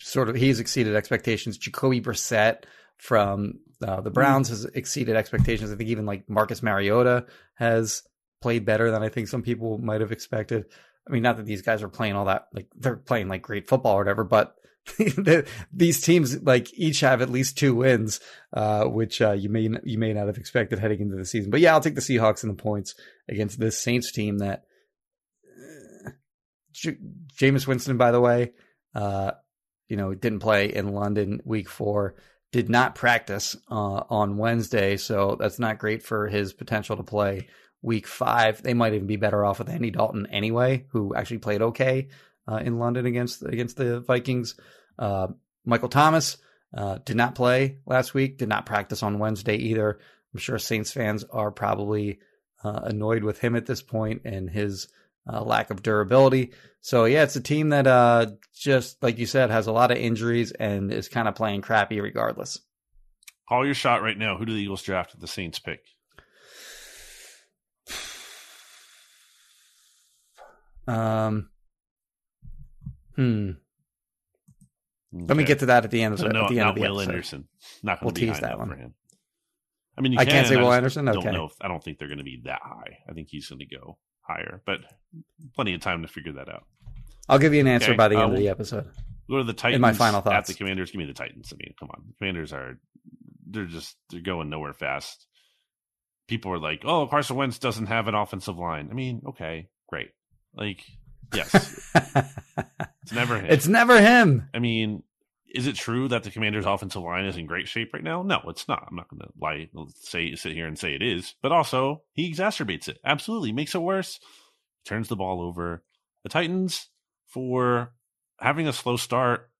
sort of. He's exceeded expectations. Jacoby Brissett from uh, the Browns has exceeded expectations. I think even like Marcus Mariota has played better than I think some people might have expected. I mean, not that these guys are playing all that like they're playing like great football or whatever, but the, these teams like each have at least two wins, uh, which uh, you may you may not have expected heading into the season. But yeah, I'll take the Seahawks and the points against this Saints team that. Uh, J- Jameis Winston, by the way, uh, you know, didn't play in London week four did not practice uh, on Wednesday, so that's not great for his potential to play week five. They might even be better off with Andy Dalton anyway, who actually played okay uh, in London against against the Vikings. Uh, Michael Thomas uh, did not play last week, did not practice on Wednesday either. I'm sure Saints fans are probably uh, annoyed with him at this point and his uh, lack of durability. So yeah, it's a team that uh, just like you said has a lot of injuries and is kind of playing crappy regardless. Call your shot right now. Who do the Eagles draft at the Saints pick? Um. Hmm. Okay. Let me get to that at the end of the, so no, at the end of the Will episode. Anderson. Not going to we'll be that one. for him. I mean, I can, not say Will Anderson. Okay. Don't know if, I don't think they're going to be that high. I think he's going to go higher, but plenty of time to figure that out. I'll give you an answer okay. by the uh, end of the episode. Go to the Titans. In my final thoughts, at the Commanders. Give me the Titans. I mean, come on, the Commanders are they're just they're going nowhere fast. People are like, "Oh, Carson Wentz doesn't have an offensive line." I mean, okay, great. Like, yes, it's never him. It's never him. I mean, is it true that the Commanders' offensive line is in great shape right now? No, it's not. I'm not going to lie, say, sit here and say it is. But also, he exacerbates it. Absolutely, makes it worse. Turns the ball over. The Titans, for having a slow start,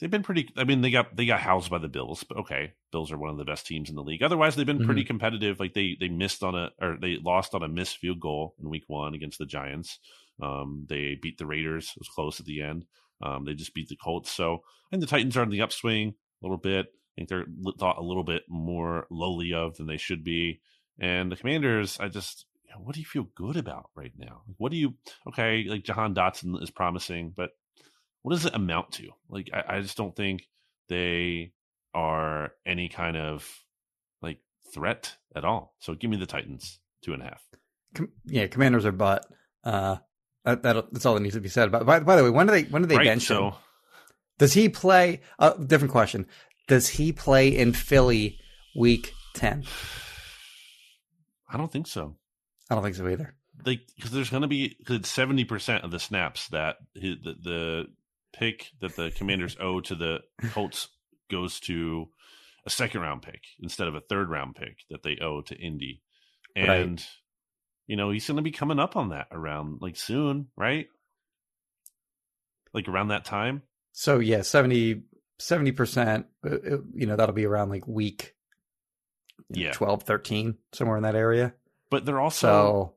they've been pretty. I mean, they got they got housed by the Bills, but okay, Bills are one of the best teams in the league. Otherwise, they've been mm-hmm. pretty competitive. Like they they missed on a or they lost on a missed field goal in Week One against the Giants. Um, they beat the Raiders. It was close at the end. Um, they just beat the Colts. So I think the Titans are on the upswing a little bit. I think they're thought a little bit more lowly of than they should be. And the Commanders, I just, what do you feel good about right now? What do you, okay, like Jahan Dotson is promising, but what does it amount to? Like, I, I just don't think they are any kind of like threat at all. So give me the Titans, two and a half. Com- yeah, Commanders are butt. Uh, that, that's all that needs to be said. But by, by the way, when do they when do they right, bench so, him? Does he play? Uh, different question. Does he play in Philly week ten? I don't think so. I don't think so either. Like because there's going to be because seventy percent of the snaps that his, the, the pick that the Commanders owe to the Colts goes to a second round pick instead of a third round pick that they owe to Indy, and. Right you know, he's going to be coming up on that around like soon, right? Like around that time. So yeah, 70 percent. Uh, uh, you know, that'll be around like week yeah. Know, 12, 13, somewhere in that area. But they're also so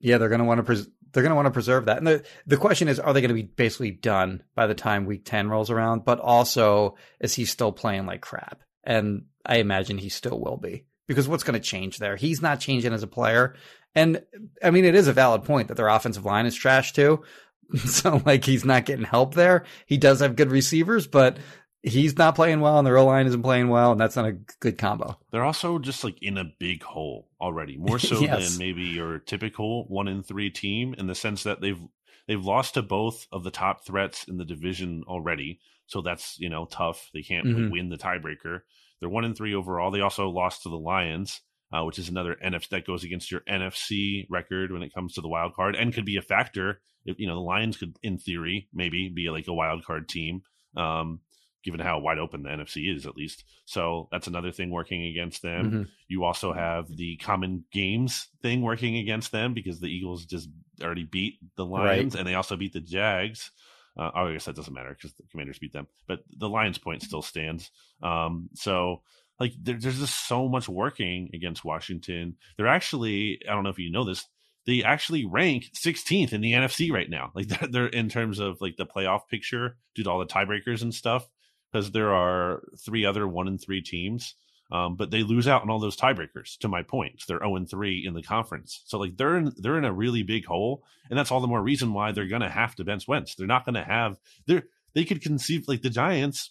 yeah, they're going to want to pres- they're going to want to preserve that. And the the question is, are they going to be basically done by the time week ten rolls around? But also, is he still playing like crap? And I imagine he still will be because what's going to change there? He's not changing as a player. And I mean, it is a valid point that their offensive line is trash too. So like he's not getting help there. He does have good receivers, but he's not playing well and the O line isn't playing well, and that's not a good combo. They're also just like in a big hole already, more so yes. than maybe your typical one in three team, in the sense that they've they've lost to both of the top threats in the division already. So that's you know tough. They can't mm-hmm. win the tiebreaker. They're one in three overall. They also lost to the Lions uh, which is another NFC that goes against your NFC record when it comes to the wild card and could be a factor. If, you know, the Lions could, in theory, maybe be like a wild card team Um, given how wide open the NFC is, at least. So that's another thing working against them. Mm-hmm. You also have the common games thing working against them because the Eagles just already beat the Lions Right. and they also beat the Jags. Uh, oh, I guess that doesn't matter because the Commanders beat them, but the Lions point still stands. Um, so like there, there's just so much working against Washington. They're actually, I don't know if you know this, they actually rank 16th in the NFC right now. Like they're, they're in terms of like the playoff picture due to all the tiebreakers and stuff, because there are three other one and three teams. Um, but they lose out on all those tiebreakers. To my point, they're zero and three in the conference. So like they're in they're in a really big hole, and that's all the more reason why they're going to have to bench Wentz. They're not going to have they they could conceive like the Giants,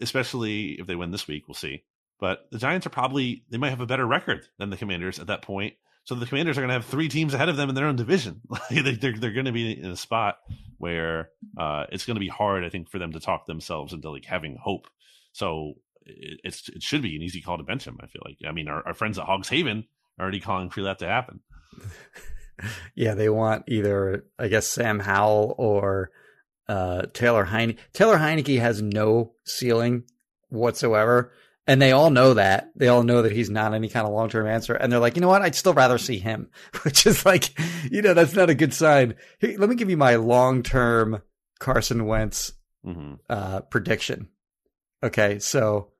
especially if they win this week. We'll see. But the Giants are probably they might have a better record than the Commanders at that point. So the Commanders are going to have three teams ahead of them in their own division. They're they're going to be in a spot where uh, it's going to be hard, I think, for them to talk themselves into like having hope. So it, it's it should be an easy call to bench him. I feel like. I mean, our, our friends at Hogs Haven are already calling for that to happen. Yeah, they want either I guess Sam Howell or uh, Taylor Heine. Taylor Heinicke has no ceiling whatsoever, and they all know that. They all know that he's not any kind of long term answer, and they're like, you know what? I'd still rather see him, which is like, you know, that's not a good sign. Hey, let me give you my long term Carson Wentz hmm uh, prediction. Okay, so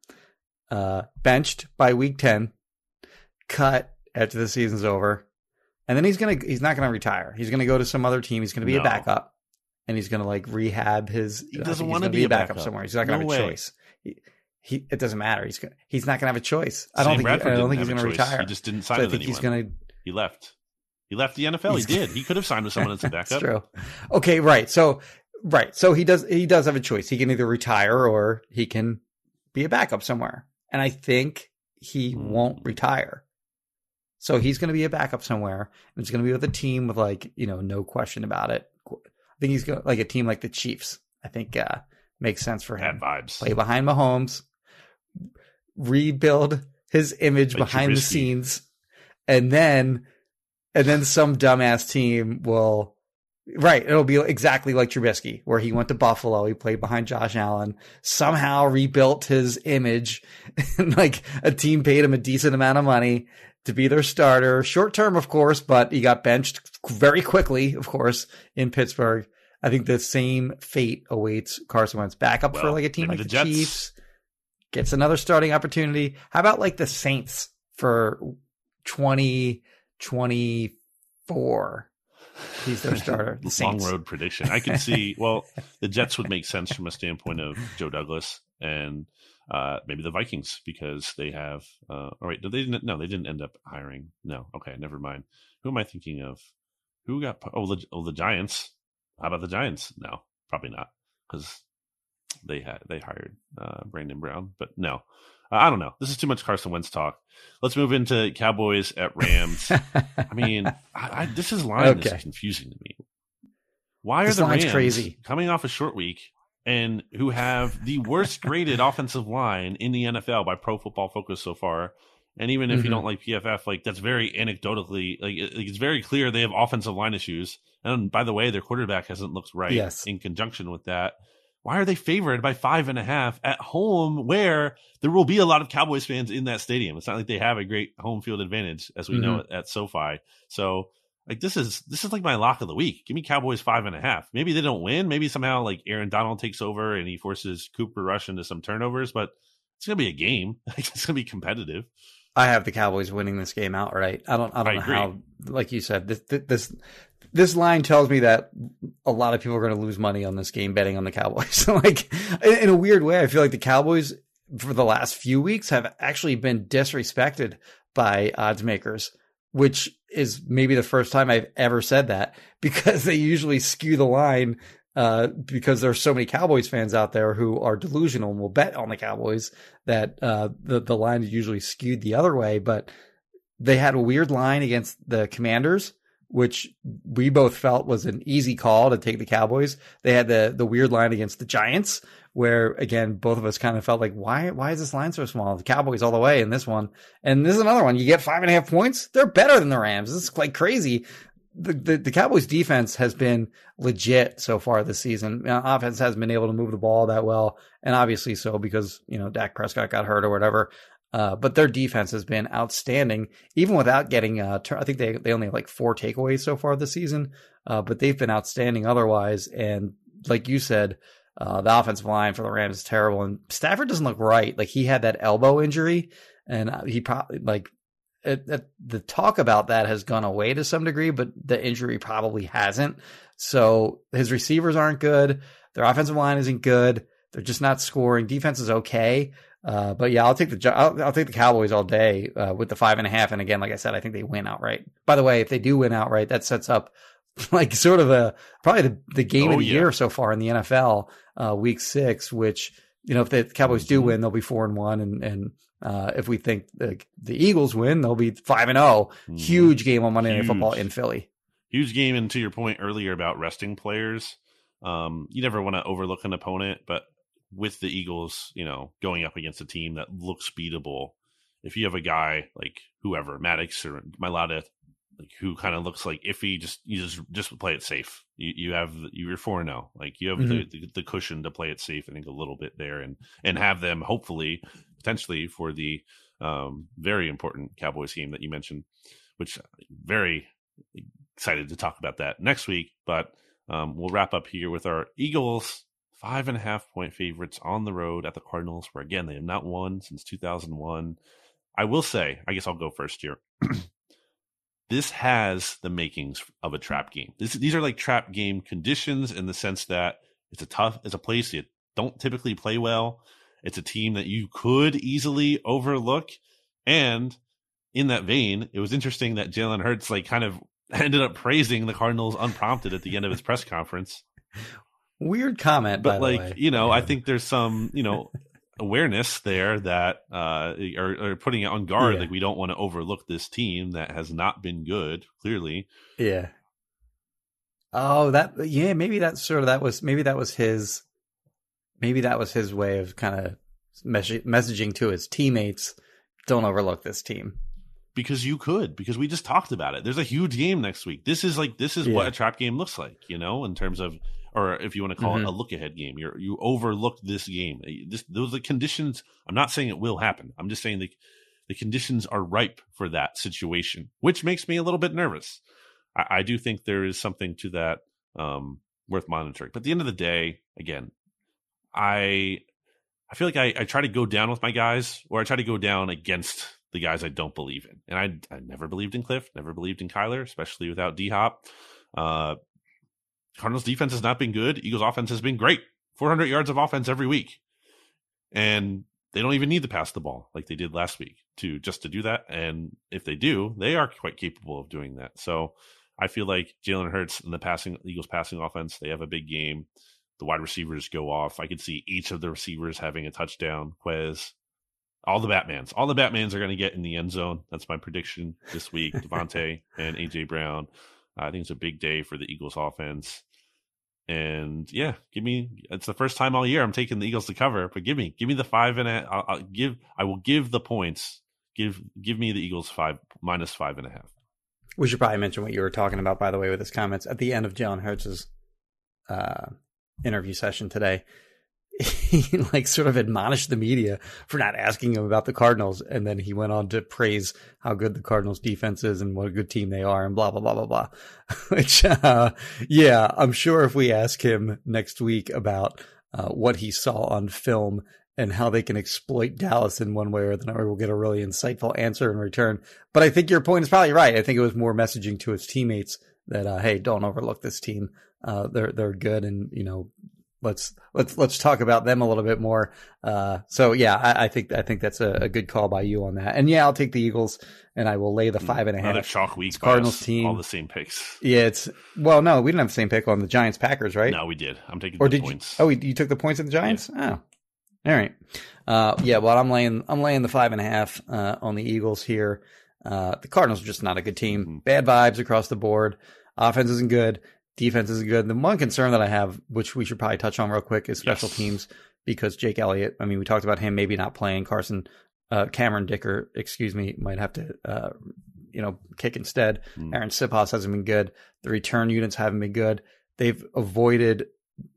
uh, benched by week ten, cut after the season's over, and then he's gonna he's not gonna retire. He's gonna go to some other team. He's gonna be No. a backup, and he's gonna like rehab his. He doesn't wanna gonna be a backup, backup. somewhere. He's not gonna No have a way. choice. He, he it doesn't matter. He's gonna he's not gonna have a choice. I don't Sam think Bradford I don't think he's gonna choice. retire. He just didn't so sign I with think anyone. he's gonna He left. He left the NFL. He's- he did. He could have signed with someone as a That's backup. true. Okay, right. So right. So he does he does have a choice. He can either retire or he can be a backup somewhere. And I think he Hmm. won't retire. So he's going to be a backup somewhere, and it's going to be with a team with like you know no question about it. I think he's going like a team like the Chiefs. I think uh, makes sense for him. Bad vibes. Play behind Mahomes, rebuild his image Like behind the scenes, and then and then some dumbass team will right it'll be exactly like Trubisky where he went to Buffalo he played behind Josh Allen somehow rebuilt his image. And like a team paid him a decent amount of money to be their starter. Short term of course but he got benched very quickly of course in Pittsburgh. I think the same fate awaits Carson Wentz back up for like a team like the, the Jets. Chiefs gets another starting opportunity how about like the Saints for 2024 he's their starter the Long road prediction. I can see. Well, the Jets would make sense from a standpoint of Joe Douglas and uh, maybe the Vikings because they have. Uh, all right, they didn't? No, they didn't end up hiring. No, okay, never mind. Who am I thinking of? Who got? Oh, the, oh, the Giants. How about the Giants? No, probably not because they had they hired uh, Brandon Brown. But no, I don't know. This is too much Carson Wentz talk. Let's move into Cowboys at Rams. I mean, I, I, this is line Okay. is confusing to me. Why are This the Rams crazy. coming off a short week and who have the worst graded offensive line in the NFL by Pro Football Focus so far? And even if you Mhm. don't like PFF, like that's very anecdotally, like it- it's very clear they have offensive line issues. And by the way, their quarterback hasn't looked right. Yes. In conjunction with that, why are they favored by five and a half at home where there will be a lot of Cowboys fans in that stadium? It's not like they have a great home field advantage as we know Mm-hmm. at, at SoFi. So like this is this is like my lock of the week. Give me Cowboys five and a half. Maybe they don't win. Maybe somehow like Aaron Donald takes over and he forces Cooper Rush into some turnovers, but it's gonna be a game. it's gonna be competitive. I have the Cowboys winning this game outright. I don't. I don't I know agree. how. Like you said, this this this line tells me that a lot of people are going to lose money on this game betting on the Cowboys. Like in, in a weird way, I feel like the Cowboys for the last few weeks have actually been disrespected by odds makers, which is maybe the first time I've ever said that because they usually skew the line. Uh, because there's so many Cowboys fans out there who are delusional and will bet on the Cowboys that uh, the the line is usually skewed the other way. But they had a weird line against the Commanders, which we both felt was an easy call to take the Cowboys. They had the the weird line against the Giants, where again both of us kind of felt like why why is this line so small? The Cowboys all the way in this one, and this is another one. You get five and a half points. They're better than the Rams. This is quite crazy. the, the, the Cowboys defense has been legit so far this season. Now, offense hasn't been able to move the ball that well, and obviously so because you know Dak Prescott got hurt or whatever. Uh, but their defense has been outstanding, even without getting. Uh, I think they they only have like four takeaways so far this season, uh, but they've been outstanding otherwise. And like you said, uh, the offensive line for the Rams is terrible, and Stafford doesn't look right. Like he had that elbow injury, and he probably like it, it, the talk about that has gone away to some degree, but the injury probably hasn't. So his receivers aren't good. Their offensive line isn't good. They're just not scoring. Defense is okay. Uh, but yeah, I'll take the I'll, I'll take the Cowboys all day uh, with the five and a half. And again, like I said, I think they win outright. By the way, if they do win outright, that sets up like sort of a probably the, the game oh, of the yeah. year so far in the NFL, uh, week six. Which you know, if the Cowboys do mm-hmm. win, they'll be four and one, and and uh, if we think the the Eagles win, they'll be five and zero. Oh. Mm-hmm. Huge game on Monday Night Football in Philly. Huge game, and to your point earlier about resting players, um, you never want to overlook an opponent, but with the Eagles, you know, going up against a team that looks beatable, if you have a guy like whoever, Maddox or Mailata, like who kind of looks like iffy, just you just just play it safe. You you have you're four now, like you have mm-hmm. the, the, the cushion to play it safe. I think a little bit there, and and have them hopefully potentially for the um, very important Cowboys game that you mentioned, which very excited to talk about that next week. But um, we'll wrap up here with our Eagles five and a half point favorites on the road at the Cardinals, where again they have not won since 2001. I will say, I guess I'll go first here. this has the makings of a trap game. This, these are like trap game conditions in the sense that it's a tough, it's a place you don't typically play well. It's a team that you could easily overlook. And in that vein, it was interesting that Jalen Hurts like kind of ended up praising the Cardinals unprompted at the end of his press conference. Weird comment, but like you know, yeah. I think there's some you know awareness there that uh are, are putting it on guard. Yeah. Like we don't want to overlook this team that has not been good. Clearly, yeah. Oh, that yeah. Maybe that's sort of that was maybe that was his maybe that was his way of kind of mes- messaging to his teammates don't overlook this team because you could because we just talked about it there's a huge game next week this is like this is yeah. what a trap game looks like you know in terms of or if you want to call mm-hmm. it a look ahead game you you overlooked this game this those are conditions i'm not saying it will happen i'm just saying the the conditions are ripe for that situation which makes me a little bit nervous i, I do think there is something to that um, worth monitoring but at the end of the day again I I feel like I, I try to go down with my guys, or I try to go down against the guys I don't believe in. And I I never believed in Kliff, never believed in Kyler, especially without D Hop. Uh, Cardinals defense has not been good. Eagles offense has been great. 400 yards of offense every week, and they don't even need to pass the ball like they did last week to just to do that. And if they do, they are quite capable of doing that. So I feel like Jalen Hurts and the passing Eagles passing offense, they have a big game the wide receivers go off. I could see each of the receivers having a touchdown. Quez, all the Batmans, all the Batmans are going to get in the end zone. That's my prediction this week. DeVonta and AJ Brown. Uh, I think it's a big day for the Eagles offense. And yeah, give me. It's the first time all year I'm taking the Eagles to cover, but give me, give me the five and a. I'll, I'll give. I will give the points. Give, give me the Eagles five minus five and a half. We should probably mention what you were talking about, by the way, with his comments at the end of Jalen Hurts's uh, interview session today, he like sort of admonished the media for not asking him about the Cardinals, and then he went on to praise how good the Cardinals defense is and what a good team they are, and blah blah blah blah blah. Which, uh, yeah, I'm sure if we ask him next week about uh, what he saw on film and how they can exploit Dallas in one way or another, we'll get a really insightful answer in return. But I think your point is probably right. I think it was more messaging to his teammates that, uh, hey, don't overlook this team. Uh, they're they're good, and you know, let's let's let's talk about them a little bit more. Uh, so yeah, I, I, think I think that's a, a, good call by you on that. And yeah, I'll take the Eagles, and I will lay the five and a half. Another chalk week. Cardinals team, all the same picks. Yeah, it's well, no, we didn't have the same pick on the Giants Packers, right? No, we did. I'm taking or did points. You, oh, you took the points of the Giants? Yeah. Oh, all right. Uh, yeah, well, I'm laying I'm laying the five and a half uh, on the Eagles here. Uh, the Cardinals are just not a good team. Mm-hmm. Bad vibes across the board. Offense isn't good defense is good. The one concern that I have, which we should probably touch on real quick, is special yes. teams because Jake Elliott. I mean, we talked about him maybe not playing. Carson, uh, Cameron Dicker, excuse me, might have to uh, you know, kick instead. Mm. Arryn Siposs hasn't been good. The return units haven't been good. They've avoided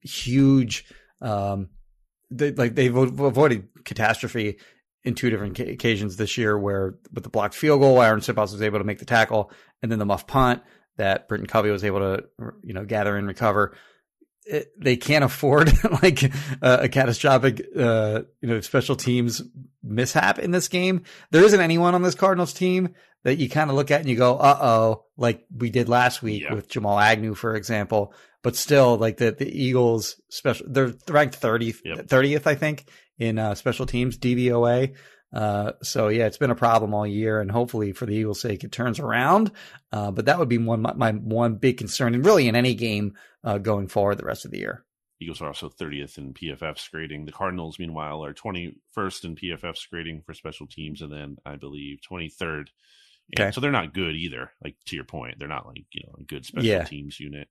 huge, um, they, like they've avoided catastrophe in two different occasions this year, where with the blocked field goal, Arryn Siposs was able to make the tackle, and then the muff punt that Britton Covey was able to, you know, gather and recover. It, they can't afford like a, a catastrophic, uh, you know, special teams mishap in this game. There isn't anyone on this Cardinals team that you kind of look at and you go, uh oh, like we did last week Yeah. with Jamal Agnew, for example. But still, like the, the Eagles special, they're ranked 30th, Yep. 30th, I think, in uh, special teams, DVOA. Uh, so yeah, it's been a problem all year, and hopefully for the Eagles' sake, it turns around. Uh, but that would be one my, my one big concern, and really in any game uh, going forward the rest of the year. Eagles are also 30th in PFF's grading. The Cardinals, meanwhile, are 21st in PFF's grading for special teams, and then I believe 23rd. And Okay. So they're not good either. Like to your point, they're not like you know a good special Yeah. teams unit.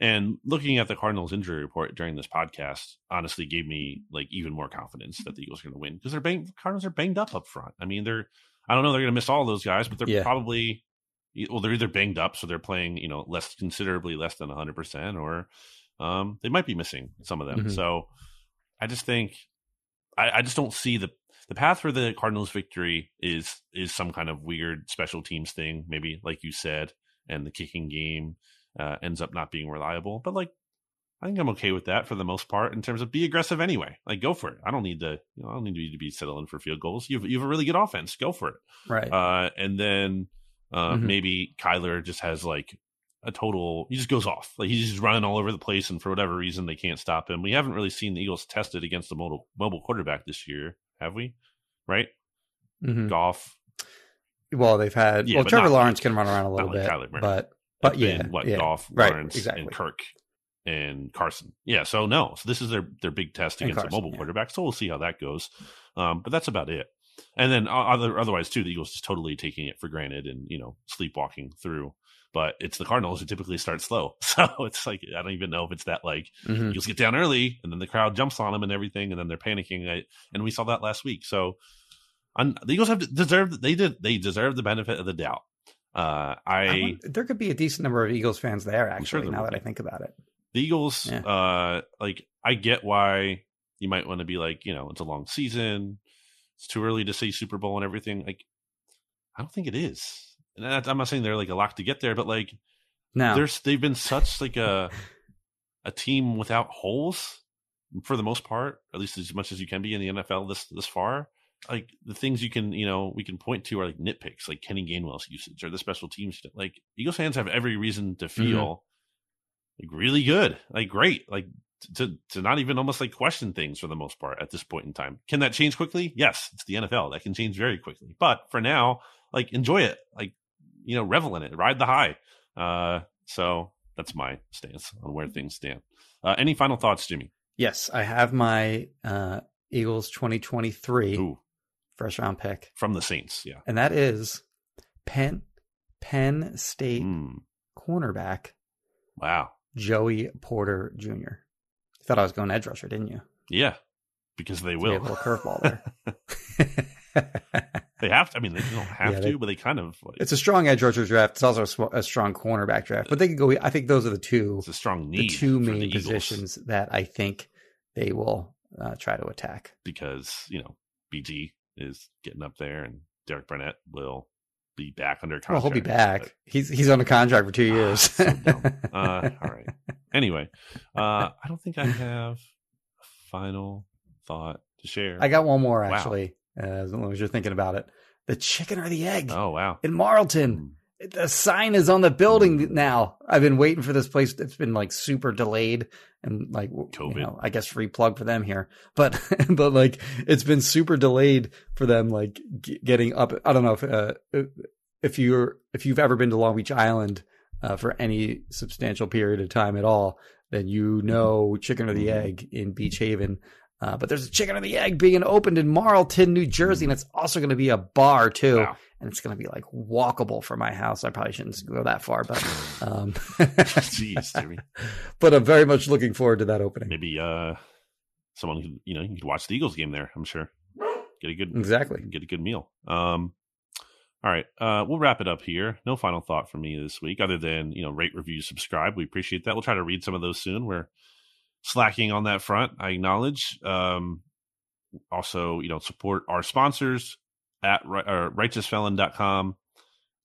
And looking at the Cardinals injury report during this podcast, honestly, gave me like even more confidence that the Eagles are going to win because they're bang- the Cardinals are banged up up front. I mean, they're I don't know they're going to miss all those guys, but they're Yeah. probably well they're either banged up, so they're playing you know less considerably less than 100 percent, or um, they might be missing some of them. Mhm. So I just think I, I just don't see the the path for the Cardinals victory is is some kind of weird special teams thing, maybe like you said, and the kicking game uh, ends up not being reliable. But like, I think I'm okay with that for the most part in terms of be aggressive anyway. Like, go for it. I don't need to, you know, I don't need you to be settling for field goals. You have you have a really good offense. Go for it. Right. Uh, and then uh, Mhm. maybe Kyler just has like a total. He just goes off. Like he's just running all over the place, and for whatever reason, they can't stop him. We haven't really seen the Eagles tested against a mobile mobile quarterback this year, have we? Right? Mm-hmm. Goff. Well, they've had Yeah, well, Trevor not Lawrence can run around a little like bit, Kyler but but yeah, been, what yeah. Goff, right, Lawrence, exactly. and Kirk, and Carson. Yeah. So no. So this is their their big test against Carson, a mobile yeah. quarterback. So we'll see how that goes. Um, but that's about it. And then other otherwise too, the Eagles just totally taking it for granted and you know sleepwalking through. But it's the Cardinals who typically start slow, so it's like I don't even know if it's that like Mhm. Eagles get down early and then the crowd jumps on them and everything, and then they're panicking. And we saw that last week. So un, the Eagles have deserved they did they deserve the benefit of the doubt. Uh, I, I there could be a decent number of Eagles fans there. Sure Actually, there now that I think about it, the Eagles, Yeah. uh, like I get why you might want to be like, you know, it's a long season, it's too early to say Super Bowl and everything. Like, I don't think it is. And I'm not saying they're like a lock to get there, but like, no, there's they've been such like a a team without holes for the most part, at least as much as you can be in the NFL this this far. Like the things you can, you know, we can point to are like nitpicks, like Kenny Gainwell's usage or the special teams. Like Eagles fans have every reason to feel like really good, like great, like to to not even almost like question things for the most part at this point in time. Can that change quickly? Yes, it's the NFL. That can change very quickly. But for now, like enjoy it, like you know, revel in it, ride the high. Uh, so that's my stance on where things stand. Uh, any final thoughts, Jimmy? yes, I have my uh, Eagles 2023 Ooh, first round pick, from the Saints, yeah. and that is Penn Penn State Mm, cornerback wow, Joey Porter Jr. You thought I was going edge rusher, didn't you? yeah, because they So will. a little curveball there. they have to. I mean, they don't have Yeah, to, they- but they kind of. Like, it's a strong edge rusher draft. It's also a, sm- a strong cornerback draft. But they could go. I think those are the two it's a strong need. the two for the main positions that I think they will uh, try to attack. because you know BG is getting up there, and Derek Barnett will be back under Well, contract. he'll be back. He's he's on a contract for two Ah, years. so. Uh, all right. Anyway, uh, I don't think I have a final thought to share. I got one more Wow. actually. Uh, as long as you're thinking about it, the chicken or the egg Oh wow. in Marlton. The sign is on the building now. I've been waiting for this place. It's been like super delayed and like COVID. You know, I guess free plug for them here, but but like it's been super delayed for them. Like g- getting up. I don't know if uh, if you're if you've ever been to Long Beach Island uh, for any substantial period of time at all, then you know chicken or the Mhm. egg in Beach Haven. Uh, but there's a chicken or the egg being opened in Marlton, New Jersey, and it's also going to be a bar too Wow. and it's going to be like walkable from my house. I probably shouldn't go that far, but um, Jeez, Jimmy. but I'm very much looking forward to that opening. Maybe uh, someone could you know you could watch the Eagles game there. I'm sure. Get a good Exactly. get a good meal. Um, All right, uh, we'll wrap it up here. No final thought from me this week, other than you know, rate, review, subscribe. We appreciate that. We'll try to read some of those soon. We're slacking on that front. I acknowledge. Um, also, you know, support our sponsors at uh, righteousfelon.com.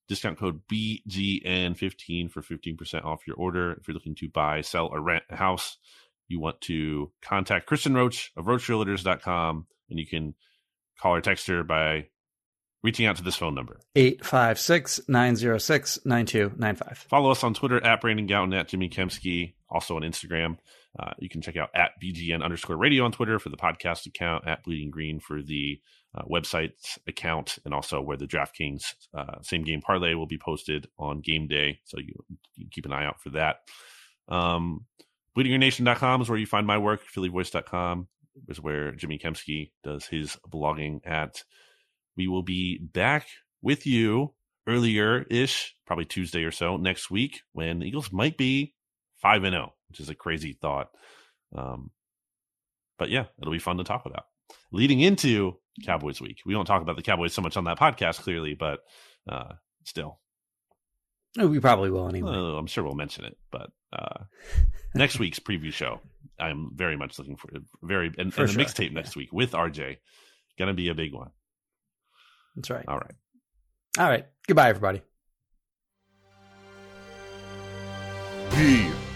Discount code BGN15 for 15% off your order. If you're looking to buy, sell, or rent a house, you want to contact Kristen Roach of RoachRealtors.com and you can call or text her by reaching out to this phone number 856 906 9295. Follow us on Twitter at Brandon Gowton, at Jimmy Kempski, also on Instagram. Uh, you can check out at BGN underscore radio on Twitter for the podcast account, at Bleeding Green for the uh, website account, and also where the DraftKings uh, same game parlay will be posted on game day. So you, you keep an eye out for that. Um, BleedingGreenNation.com is where you find my work. PhillyVoice.com is where Jimmy Kempski does his blogging at. We will be back with you earlier ish, probably Tuesday or so next week when the Eagles might be 5 and 0, which is a crazy thought. Um, but yeah, it'll be fun to talk about. Leading into Cowboys week. We don't talk about the Cowboys so much on that podcast, clearly, but uh, still. Oh, we probably will anyway. Uh, I'm sure we'll mention it, but uh, next week's preview show, I'm very much looking for. Very and, and the sure. mixtape yeah. next week with RJ, gonna be a big one. That's right. All right. All right. Goodbye, everybody.